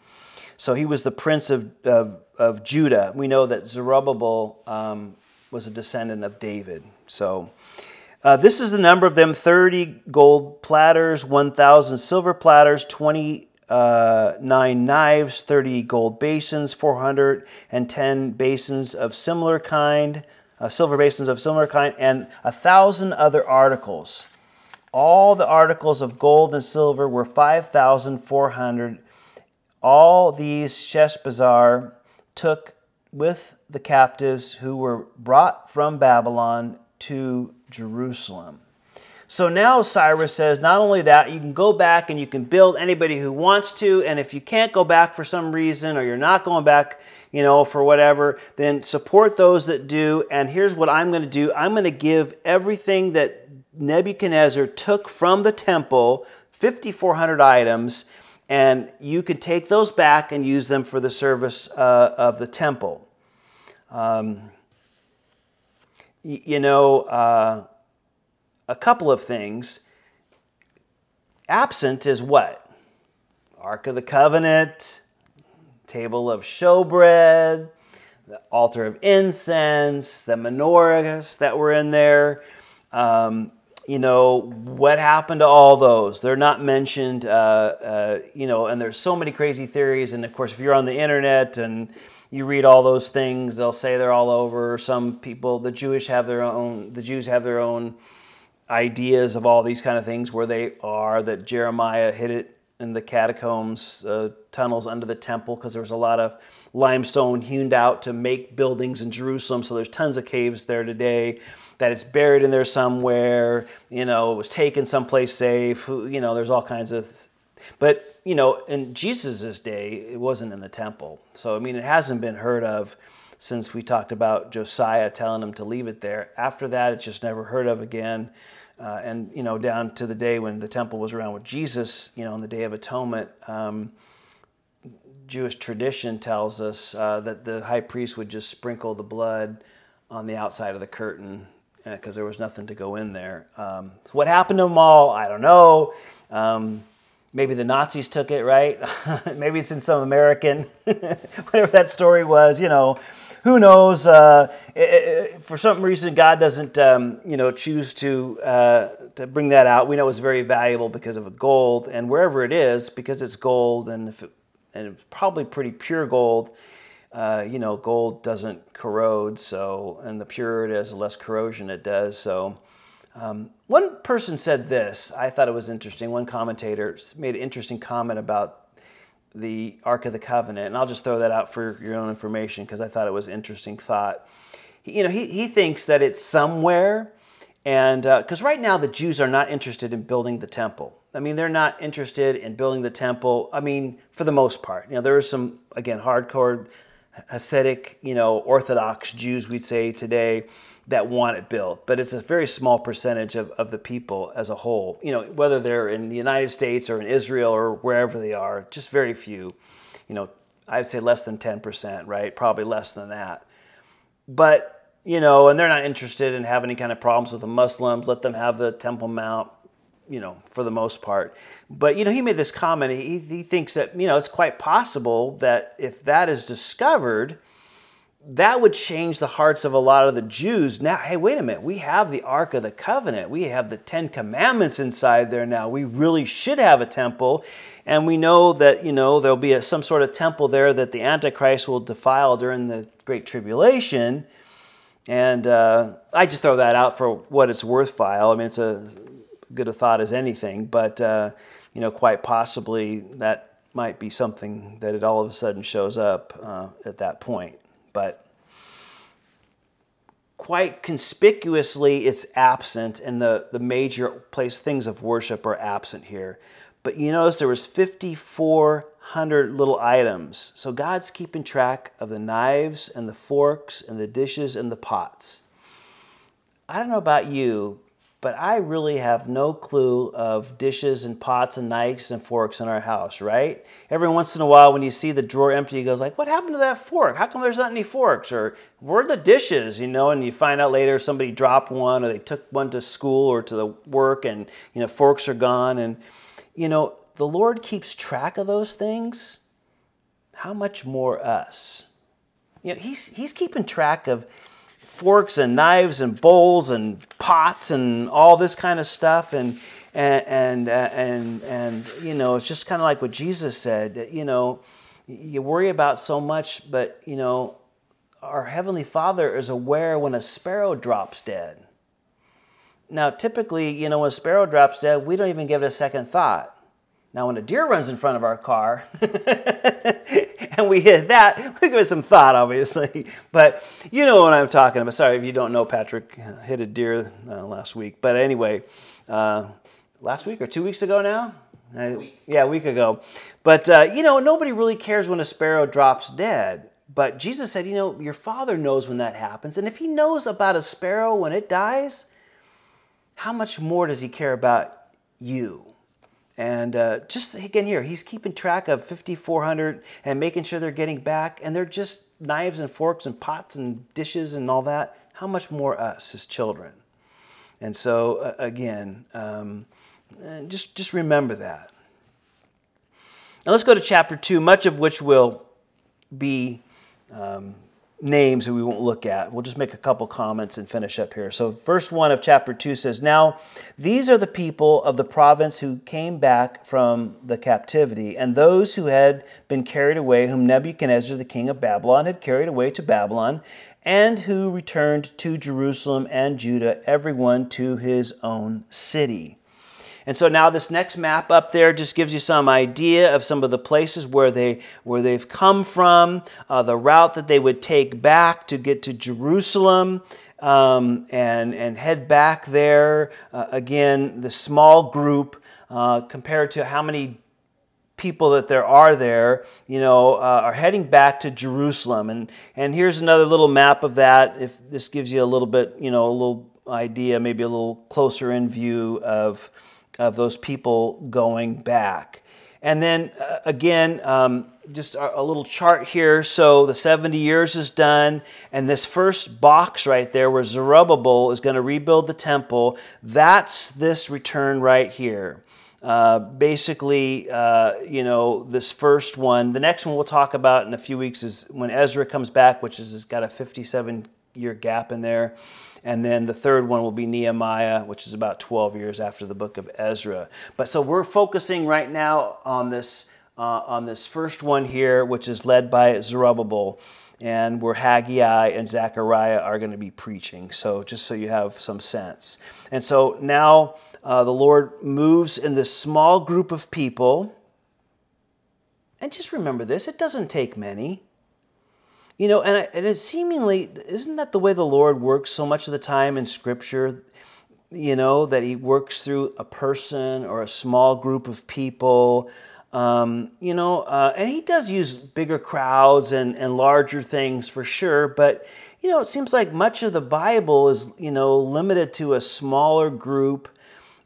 So he was the prince of, of, of Judah. We know that Zerubbabel um, was a descendant of David. So uh, this is the number of them 30 gold platters, 1,000 silver platters, 29 uh, knives, 30 gold basins, 410 basins of similar kind, uh, silver basins of similar kind, and a thousand other articles. All the articles of gold and silver were 5,400 all these Sheshbazzar took with the captives who were brought from Babylon to Jerusalem. So now Cyrus says, not only that, you can go back and you can build anybody who wants to, and if you can't go back for some reason or you're not going back, you know, for whatever, then support those that do. And here's what I'm going to do I'm going to give everything that Nebuchadnezzar took from the temple, 5,400 items, and you could take those back and use them for the service uh, of the temple. Um, you know, uh, a couple of things. Absent is what? Ark of the Covenant, table of showbread, the altar of incense, the menorahs that were in there. Um, you know, what happened to all those? They're not mentioned, uh, uh, you know, and there's so many crazy theories. And of course, if you're on the internet and you read all those things, they'll say they're all over. Some people, the Jewish have their own, the Jews have their own ideas of all these kind of things where they are, that Jeremiah hid it in the catacombs, uh, tunnels under the temple, because there was a lot of limestone hewn out to make buildings in Jerusalem. So there's tons of caves there today. That it's buried in there somewhere, you know, it was taken someplace safe. You know, there's all kinds of, but you know, in Jesus' day, it wasn't in the temple. So I mean, it hasn't been heard of since we talked about Josiah telling him to leave it there. After that, it's just never heard of again. Uh, and you know, down to the day when the temple was around with Jesus, you know, on the Day of Atonement, um, Jewish tradition tells us uh, that the high priest would just sprinkle the blood on the outside of the curtain because uh, there was nothing to go in there. Um, so what happened to them all? I don't know. Um, maybe the Nazis took it, right? maybe it's in some American, whatever that story was. You know, who knows? Uh, it, it, for some reason, God doesn't, um, you know, choose to uh, to bring that out. We know it's very valuable because of gold, and wherever it is, because it's gold, and it, and it's probably pretty pure gold. Uh, you know, gold doesn't corrode, so and the purer it is, the less corrosion it does. So, um, one person said this. I thought it was interesting. One commentator made an interesting comment about the Ark of the Covenant, and I'll just throw that out for your own information because I thought it was an interesting thought. He, you know, he, he thinks that it's somewhere, and because uh, right now the Jews are not interested in building the temple. I mean, they're not interested in building the temple. I mean, for the most part, you know, there are some again hardcore Hasidic, you know, Orthodox Jews, we'd say today, that want it built, but it's a very small percentage of, of the people as a whole. You know, whether they're in the United States or in Israel or wherever they are, just very few. You know, I'd say less than 10%, right? Probably less than that. But, you know, and they're not interested in having any kind of problems with the Muslims. Let them have the Temple Mount, you know, for the most part. But, you know, he made this comment. He, he thinks that, you know, it's quite possible that if that is discovered, that would change the hearts of a lot of the Jews. Now, hey, wait a minute. We have the Ark of the Covenant. We have the Ten Commandments inside there now. We really should have a temple. And we know that, you know, there'll be a, some sort of temple there that the Antichrist will defile during the Great Tribulation. And uh, I just throw that out for what it's worth, file. I mean, it's a good a thought as anything, but, uh, you know, quite possibly that might be something that it all of a sudden shows up uh, at that point. But quite conspicuously it's absent and the, the major place things of worship are absent here. But you notice there was 5400 little items. So god's keeping track of the knives and the forks and the dishes and the pots. I don't know about you but I really have no clue of dishes and pots and knives and forks in our house, right? Every once in a while when you see the drawer empty, you goes like, what happened to that fork? How come there's not any forks? Or where are the dishes? You know, and you find out later somebody dropped one or they took one to school or to the work and, you know, forks are gone. And, you know, the Lord keeps track of those things. How much more us? You know, he's, he's keeping track of forks and knives and bowls and pots and all this kind of stuff. And and and uh, and, and you know it's just kind of like what Jesus said you know you worry about so much but you know our heavenly father is aware when a sparrow drops dead. Now typically you know when a sparrow drops dead we don't even give it a second thought. Now, when a deer runs in front of our car and we hit that, we give it some thought, obviously. But you know what I'm talking about. Sorry if you don't know, Patrick hit a deer uh, last week. But anyway, uh, last week or two weeks ago now? A week. Yeah, a week ago. But uh, you know, nobody really cares when a sparrow drops dead. But Jesus said, you know, your father knows when that happens. And if he knows about a sparrow when it dies, how much more does he care about you? And uh, just again here, he's keeping track of 5,400 and making sure they're getting back. And they're just knives and forks and pots and dishes and all that. How much more us as children? And so uh, again, um, just just remember that. Now let's go to chapter two, much of which we'll be um, names that we won't look at. We'll just make a couple comments and finish up here. So, verse 1 of chapter 2 says, Now these are the people of the province who came back from the captivity, and those who had been carried away, whom Nebuchadnezzar, the king of Babylon, had carried away to Babylon, and who returned to Jerusalem and Judah, everyone to his own city. And so now this next map up there just gives you some idea of some of the places where they where they've come from, uh, the route that they would take back to get to Jerusalem. Um, and and head back there uh, again. The small group uh, compared to how many people that there are there, you know, uh, are heading back to Jerusalem. And and here's another little map of that. If this gives you a little bit, you know, a little idea, maybe a little closer in view of of those people going back. And then uh, again, um, just a, a, little chart here. So the 70 years is done, and this first box right there where Zerubbabel is going to rebuild the temple, that's this return right here. Uh, basically, uh, you know, this first one. The next one we'll talk about in a few weeks is when Ezra comes back, which is has got a 57 year gap in there. And then the third one will be Nehemiah, which is about 12 years after the book of Ezra. But so we're focusing right now on this, uh, on this first one here, which is led by Zerubbabel and where Haggai and Zechariah are going to be preaching. So, just so you have some sense. And so now uh, the Lord moves in this small group of people. And just remember this it doesn't take many. You know, and, I, and it seemingly, isn't that the way the Lord works so much of the time in Scripture? You know, that He works through a person or a small group of people. Um, you know, uh, and He does use bigger crowds and, and larger things for sure, but, you know, it seems like much of the Bible is, you know, limited to a smaller group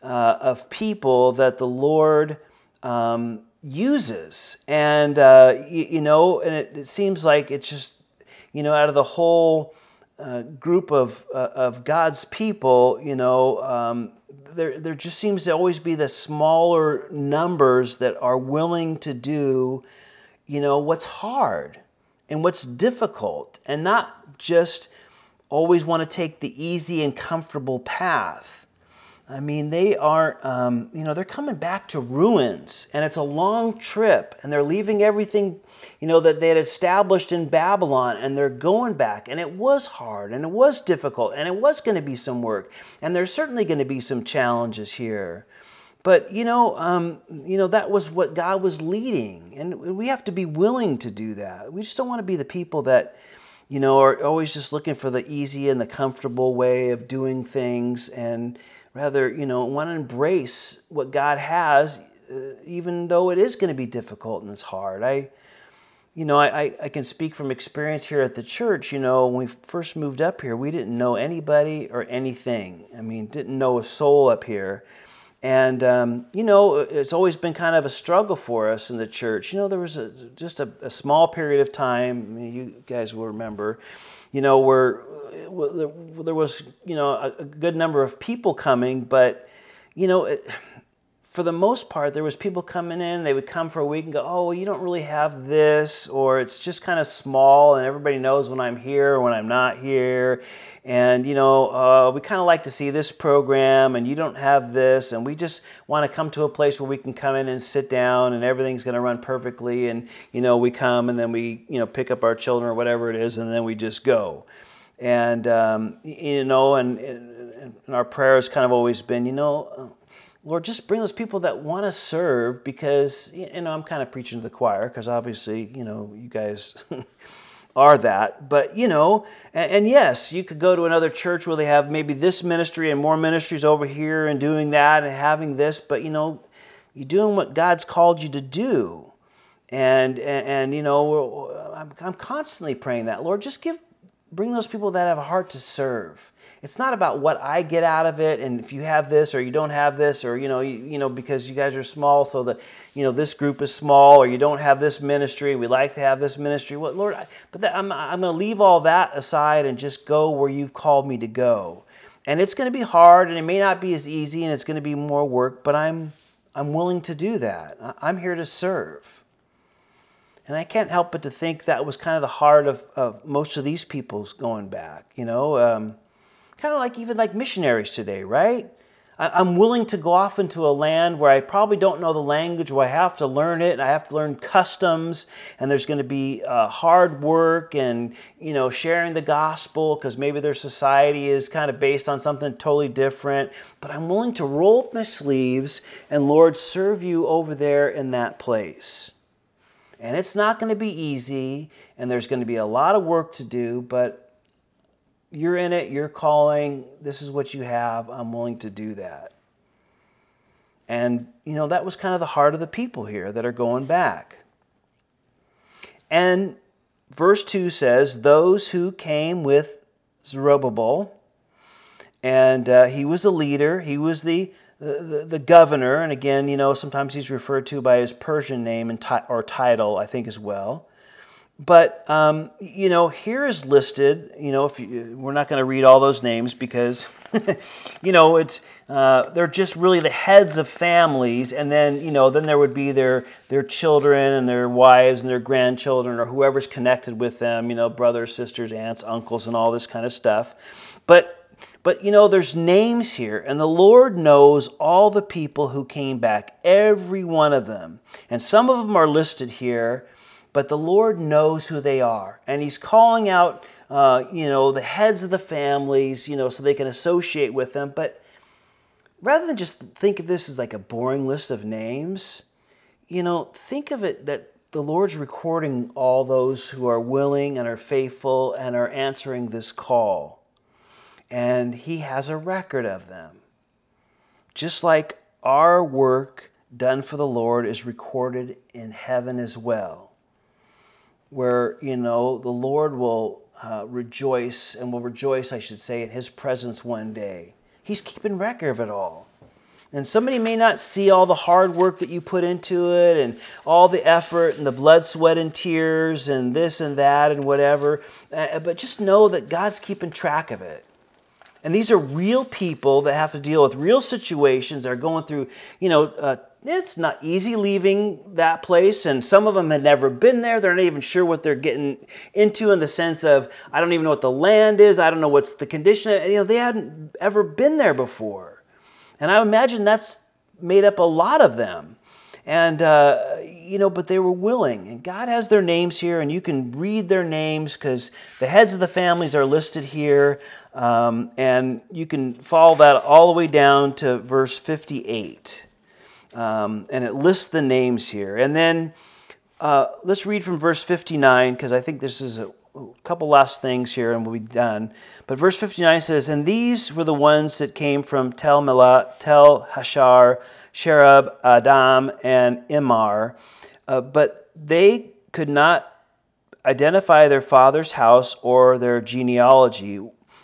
uh, of people that the Lord um, uses. And, uh, you, you, know, and it, it seems like it's just you know, out of the whole uh, group of, uh, of God's people, you know, um, there, there just seems to always be the smaller numbers that are willing to do, you know, what's hard and what's difficult and not just always want to take the easy and comfortable path. I mean, they are, um, you know, they're coming back to ruins, and it's a long trip, and they're leaving everything, you know, that they had established in Babylon, and they're going back, and it was hard, and it was difficult, and it was going to be some work, and there's certainly going to be some challenges here. But you know, um, you know that was what God was leading, and we have to be willing to do that. We just don't want to be the people that, you know, are always just looking for the easy and the comfortable way of doing things, and rather, you know, want to embrace what God has, uh, even though it is going to be difficult and it's hard. I, you know, I, I can speak from experience here at the church. You know, when we first moved up here, we didn't know anybody or anything. I mean, didn't know a soul up here. And, um, you know, it's always been kind of a struggle for us in the church. You know, there was a, just a, a small period of time, you guys will remember, you know, where there was you know a, good number of people coming, but you know. It, for the most part, there was people coming in. They would come for a week and go, "Oh, well, you don't really have this," or "It's just kind of small, and everybody knows when I'm here or when I'm not here." And you know, uh, we kind of like to see this program, and you don't have this, and we just want to come to a place where we can come in and sit down, and everything's going to run perfectly. And you know, we come and then we you know pick up our children or whatever it is, and then we just go. And, um, you know, and, and, our prayer has kind of always been, you know, Lord, just bring those people that want to serve because, you know, I'm kind of preaching to the choir because obviously, you know, you guys are that. But, you know, and, and, yes, you could go to another church where they have maybe this ministry and more ministries over here and doing that and having this, but, you know, you're doing what God's called you to do. And, and, and you know, I'm, I'm constantly praying that, Lord, just give bring those people that have a heart to serve. It's not about what I get out of it, and if you have this or you don't have this, or you know, you, you know, because you guys are small, so that you know this group is small, or you don't have this ministry. We like to have this ministry. What, Lord? I, but that, I'm I'm going to leave all that aside and just go where you've called me to go. And it's going to be hard, and it may not be as easy, and it's going to be more work. But I'm I'm willing to do that. I'm here to serve. And I can't help but to think that was kind of the heart of, of most of these people's going back, you know, um, kind of like even like missionaries today, right? I'm willing to go off into a land where I probably don't know the language, where I have to learn it, and I have to learn customs, and there's going to be uh, hard work and you know sharing the gospel because maybe their society is kind of based on something totally different. But I'm willing to roll up my sleeves and Lord serve you over there in that place. And it's not going to be easy, and there's going to be a lot of work to do, but you're in it, you're calling, this is what you have, I'm willing to do that. And, you know, that was kind of the heart of the people here that are going back. And verse 2 says, Those who came with Zerubbabel, and uh, he was a leader, he was the, the, the, governor, and again, you know, sometimes he's referred to by his Persian name and ti- or title, I think, as well. But um, you know, here is listed. You know, if you, we're not going to read all those names because, you know, it's uh, they're just really the heads of families, and then you know, then there would be their their children and their wives and their grandchildren or whoever's connected with them. You know, brothers, sisters, aunts, uncles, and all this kind of stuff. But you know, there's names here, and the Lord knows all the people who came back, every one of them, and some of them are listed here but the Lord knows who they are. And He's calling out, uh, you know, the heads of the families, you know, so they can associate with them. But rather than just think of this as like a boring list of names, you know, think of it that the Lord's recording all those who are willing and are faithful and are answering this call. And He has a record of them. Just like our work done for the Lord is recorded in heaven as well where you know the Lord will uh, rejoice and will rejoice, I should say, in His presence one day. He's keeping record of it all. And somebody may not see all the hard work that you put into it and all the effort and the blood, sweat, and tears and this and that and whatever, uh, but just know that God's keeping track of it. And these are real people that have to deal with real situations. They're going through, you know, uh, it's not easy leaving that place. And some of them had never been there. They're not even sure what they're getting into in the sense of i don't even know what the land is. I don't know what's the condition. You know they hadn't ever been there before. And i imagine that's made up a lot of them. And uh, you know but they were willing. And god has their names here and you can read their names because the heads of the families are listed here um, and you can follow that all the way down to verse 58 um, and it lists the names here. And then uh, let's read from verse 59, because I think this is a, couple last things here and we'll be done. But verse 59 says, And these were the ones that came from Tel Melah, Tel Hashar, Sherab, Adam, and Imar. Uh, but they could not identify their father's house or their genealogy,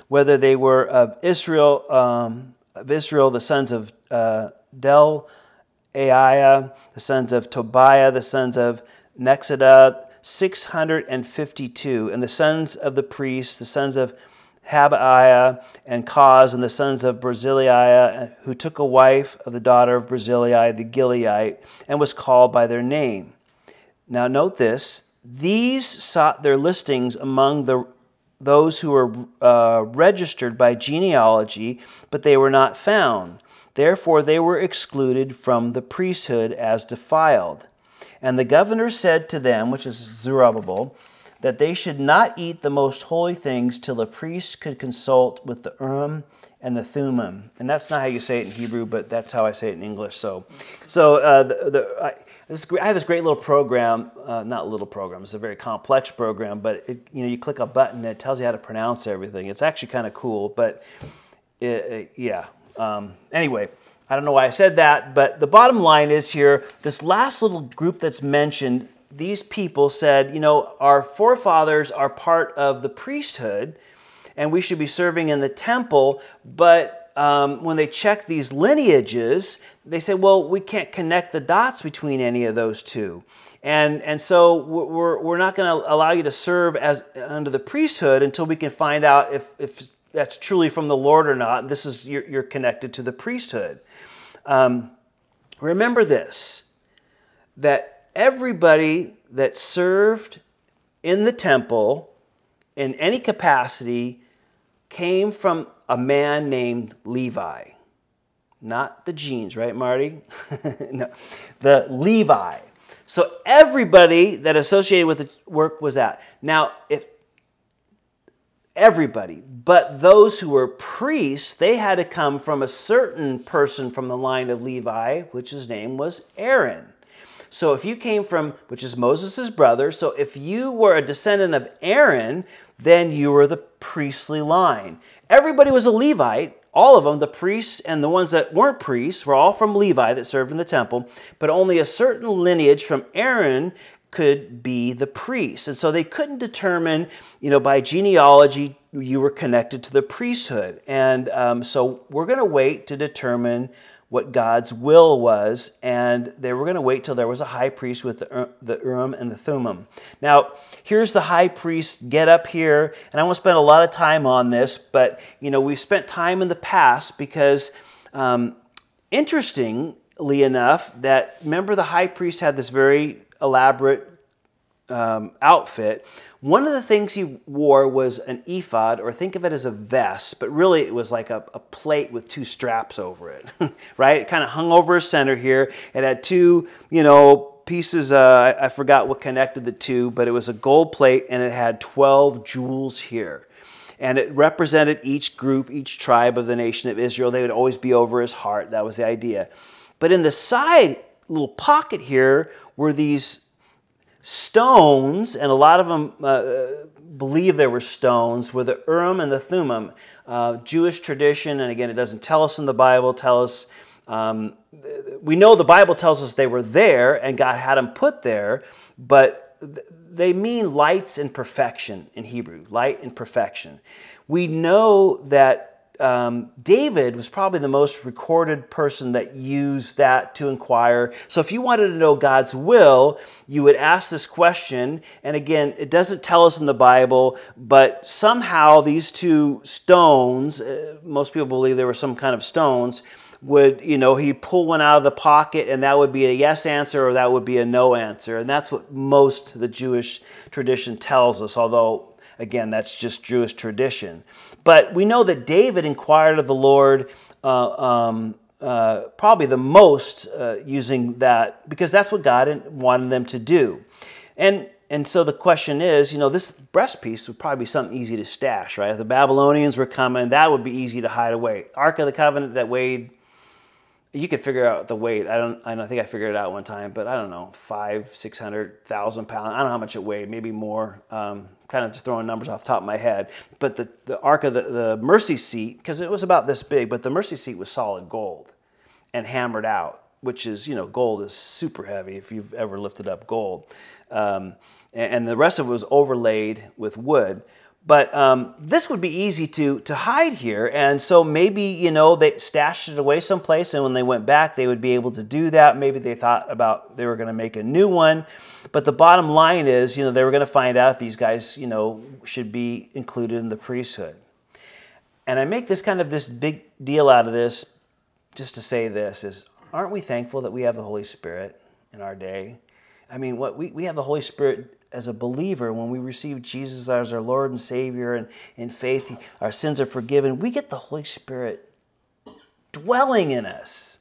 whether they were of Israel, um, of Israel, the sons of uh, Del Aiah, the sons of Tobiah, the sons of Nekoda, 652. And the sons of the priests, the sons of Habaiah and Koz, and the sons of Barzillai, who took a wife of the daughter of Barzillai the Gileadite, and was called by their name. Now note this these sought their listings among the those who were uh, registered by genealogy, but they were not found. Therefore, they were excluded from the priesthood as defiled. And the governor said to them, which is Zerubbabel, that they should not eat the most holy things till the priest could consult with the Urim and the Thummim. And that's not how you say it in Hebrew, but that's how I say it in English. So, so uh, the, the, this, I, have this great little program, uh, not little program, it's a very complex program, but it, you know, you click a button and it tells you how to pronounce everything. It's actually kind of cool, but it, it, yeah, um, anyway, I don't know why I said that, but the bottom line is here this last little group that's mentioned, these people said, you know, our forefathers are part of the priesthood and we should be serving in the temple, but um, when they check these lineages, they say, well, we can't connect the dots between any of those two. And, and so we're, we're not going to allow you to serve as under the priesthood until we can find out if, if that's truly from the Lord or not. This is you're, you're connected to the priesthood. Um, remember this: that everybody that served in the temple in any capacity came from a man named Levi. Not the jeans, right, Marty? no, the Levi. So everybody that associated with the work was that. Now, if everybody, but those who were priests, they had to come from a certain person from the line of Levi, which his name was Aaron. So if you came from, which is Moses' brother, so if you were a descendant of Aaron, then you were the priestly line. Everybody was a Levite, all of them, the priests and the ones that weren't priests, were all from Levi that served in the temple, but only a certain lineage from Aaron could be the priest. And so they couldn't determine, you know, by genealogy, you were connected to the priesthood. And um, so we're going to wait to determine what God's will was, and they were going to wait till there was a high priest with the, the Urim and the Thummim. Now, here's the high priest get up here, and I won't spend a lot of time on this, but you know we've spent time in the past because, um, interestingly enough, that remember the high priest had this very elaborate um, outfit. One of the things he wore was an ephod, or think of it as a vest, but really it was like a, a plate with two straps over it, right? It kind of hung over his center here. It had two, you know, pieces, uh, I forgot what connected the two, but it was a gold plate and it had 12 jewels here. And it represented each group, each tribe of the nation of Israel. They would always be over his heart. That was the idea. But in the side little pocket here were these stones, and a lot of them uh, believe there were stones, were the Urim and the Thummim. Uh, Jewish tradition, and again, it doesn't tell us in the Bible, tell us. Um, we know the Bible tells us they were there and God had them put there, but they mean lights and perfection in Hebrew, light and perfection. We know that um, David was probably the most recorded person that used that to inquire. So if you wanted to know God's will, you would ask this question. And again, it doesn't tell us in the Bible, but somehow these two stones, uh, most people believe they were some kind of stones, would, you know, he'd pull one out of the pocket and that would be a yes answer or that would be a no answer. And that's what most the Jewish tradition tells us, although Again, that's just Jewish tradition. But we know that David inquired of the Lord uh, um, uh, probably the most uh, using that because that's what God wanted them to do. And and so the question is, you know, this breastpiece would probably be something easy to stash, right? If the Babylonians were coming, that would be easy to hide away. Ark of the Covenant that weighed you could figure out the weight. I don't. I think I figured it out one time, but I don't know, five, six hundred thousand pounds. I don't know how much it weighed. Maybe more. Um, kind of just throwing numbers off the top of my head. But the the ark of the, the mercy seat, because it was about this big, but the mercy seat was solid gold, and hammered out. Which is, you know, gold is super heavy if you've ever lifted up gold, um, and, and the rest of it was overlaid with wood. But um, this would be easy to, to hide here. And so maybe, you know, they stashed it away someplace and when they went back, they would be able to do that. Maybe they thought about they were going to make a new one. But the bottom line is, you know, they were going to find out if these guys, you know, should be included in the priesthood. And I make this kind of this big deal out of this just to say this is aren't we thankful that we have the Holy Spirit in our day? I mean, what we, we have the Holy Spirit as a believer, when we receive Jesus as our Lord and Savior and in faith, our sins are forgiven, we get the Holy Spirit dwelling in us.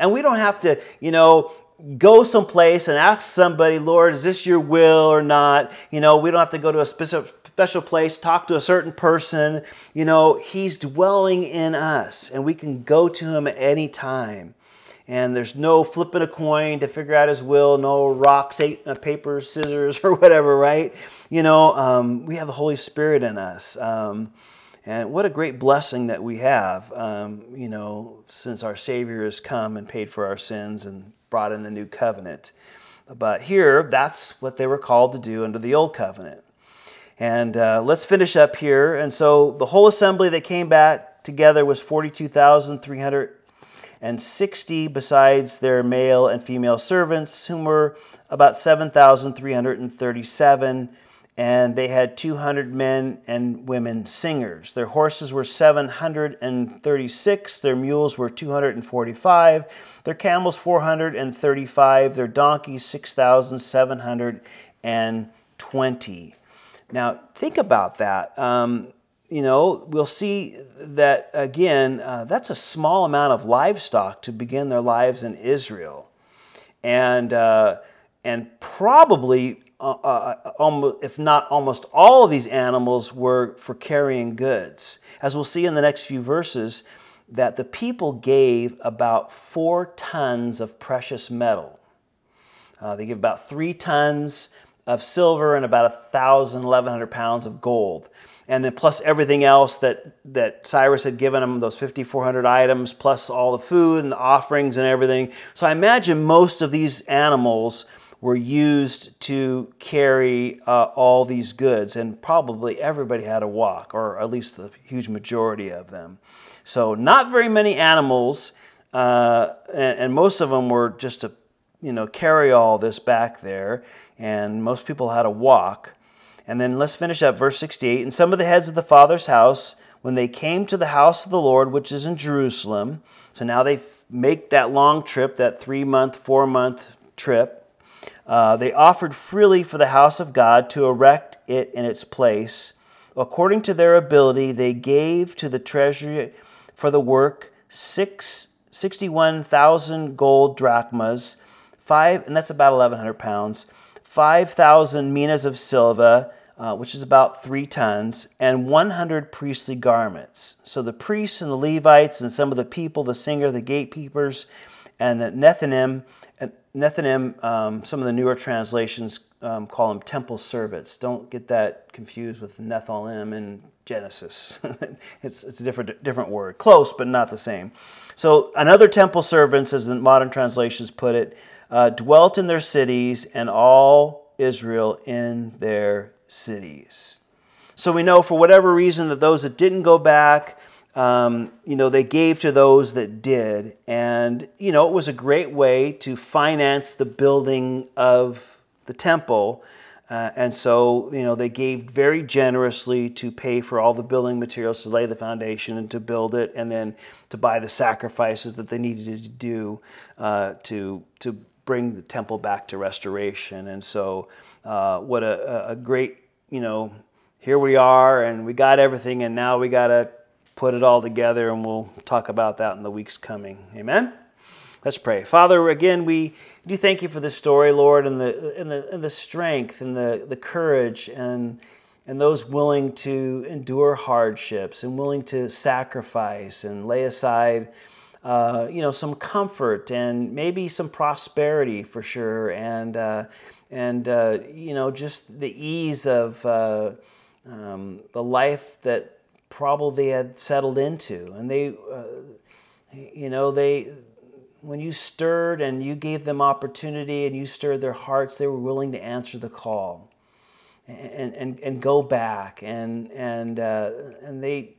And we don't have to, you know, go someplace and ask somebody, Lord, is this your will or not? You know, we don't have to go to a specific special place, talk to a certain person. You know, He's dwelling in us, and we can go to Him at any time and there's no flipping a coin to figure out his will, no rocks, uh, paper, scissors, or whatever, right? You know, um, we have the Holy Spirit in us. Um, and what a great blessing that we have, um, you know, since our Savior has come and paid for our sins and brought in the new covenant. But here, that's what they were called to do under the old covenant. And uh, let's finish up here. And so the whole assembly that came back together was 42,300 and 60 besides their male and female servants, whom were about 7,337. and they had 200 men and women singers. Their horses were 736, their mules were 245, their camels 435, their donkeys 6,720. Now, think about that. Um, you know, we'll see that again, uh, that's a small amount of livestock to begin their lives in Israel. And, uh, and probably uh, uh, almost, if not almost all of these animals were for carrying goods. As we'll see in the next few verses, that the people gave about four tons of precious metal. Uh, they give about three tons of silver and about a thousand, eleven hundred pounds of gold. And then plus everything else that, that Cyrus had given them, those 5,400 items, plus all the food and the offerings and everything. So I imagine most of these animals were used to carry uh, all these goods, and probably everybody had a walk, or at least the huge majority of them. So, not very many animals, uh, and, and, most of them were just to, you know, carry all this back there, and most people had a walk. And then let's finish up verse 68. And some of the heads of the father's house, when they came to the house of the Lord, which is in Jerusalem, so now they make that long trip, that three month, four month trip uh, they offered freely for the house of God to erect it in its place. According to their ability, they gave to the treasury for the work six, 61,000 gold drachmas, five, and that's about 1,100 pounds, 5,000 minas of silver, uh, which is about three tons, and 100 priestly garments. So the priests and the Levites and some of the people, the singer, the gatekeepers, and the Nethinim, Nethinim, um, some of the newer translations um, call them temple servants. Don't get that confused with Nephilim in Genesis. it's, it's a different, different word. Close, but not the same. So, another temple servants, as the modern translations put it, uh, dwelt in their cities and all Israel in their cities. So, we know for whatever reason that those that didn't go back, um, you know, they gave to those that did. And, you know, it was a great way to finance the building of the temple. Uh, and so, you know, they gave very generously to pay for all the building materials to lay the foundation and to build it, and then to buy the sacrifices that they needed to do uh, to to bring the temple back to restoration. And so, uh, what a, a great, you know, here we are, and we got everything, and now we got to put it all together, and we'll talk about that in the weeks coming. Amen? Let's pray. Father, again, we do thank you for this story, Lord, and the, and the, and the strength and the, the courage and, and those willing to endure hardships and willing to sacrifice and lay aside. Uh, you know, some comfort and maybe some prosperity for sure, and uh, and uh, you know, just the ease of uh, um, the life that probably had settled into. And they, uh, you know, they, when you stirred and you gave them opportunity and you stirred their hearts, they were willing to answer the call and, and, and go back. And, and, uh, and they,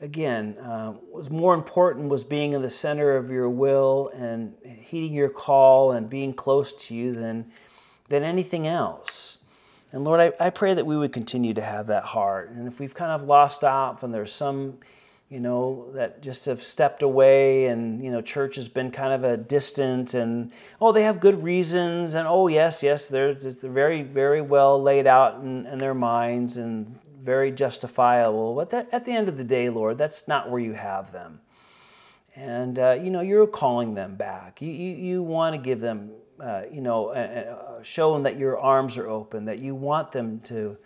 again, uh, was more important was being in the center of your will and heeding your call and being close to you than, than anything else. And Lord, I, I pray that we would continue to have that heart. And if we've kind of lost off and there's some, you know, that just have stepped away and, you know, church has been kind of a distant and, oh, they have good reasons. And, oh, yes, yes, they're, they're very, very well laid out in, in their minds and very justifiable. But that, at the end of the day, Lord, that's not where you have them. And, uh, you know, you're calling them back. You, you, you want to give them uh, you know, uh, show them that your arms are open, that you want them to.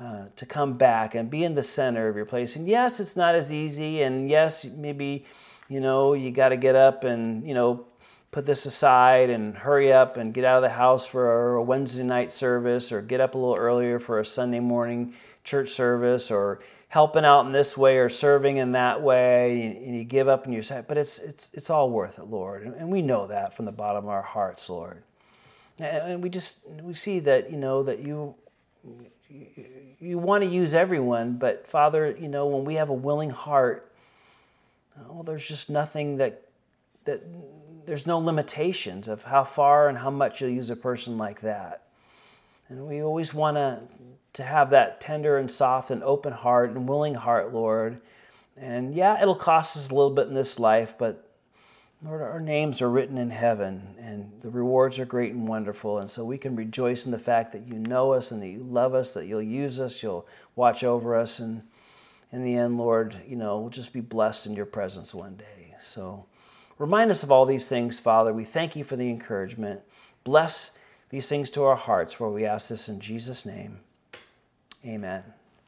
Uh, to come back and be in the center of your place. And yes, it's not as easy. And yes, maybe, you know, you got to get up and, you know, put this aside and hurry up and get out of the house for a Wednesday night service or get up a little earlier for a Sunday morning church service or helping out in this way or serving in that way and you give up and you say but it's it's it's all worth it lord. And we know that from the bottom of our hearts lord. And we just we see that you know that you you want to use everyone but father you know when we have a willing heart oh there's just nothing that that there's no limitations of how far and how much you'll use a person like that. And we always want to to have that tender and soft and open heart and willing heart, Lord. And yeah, it'll cost us a little bit in this life, but Lord, our names are written in heaven and the rewards are great and wonderful. And so we can rejoice in the fact that you know us and that you love us, that you'll use us, you'll watch over us. And in the end, Lord, you know, we'll just be blessed in your presence one day. So remind us of all these things, Father. We thank you for the encouragement. Bless these things to our hearts, for we ask this in Jesus' name. Amen.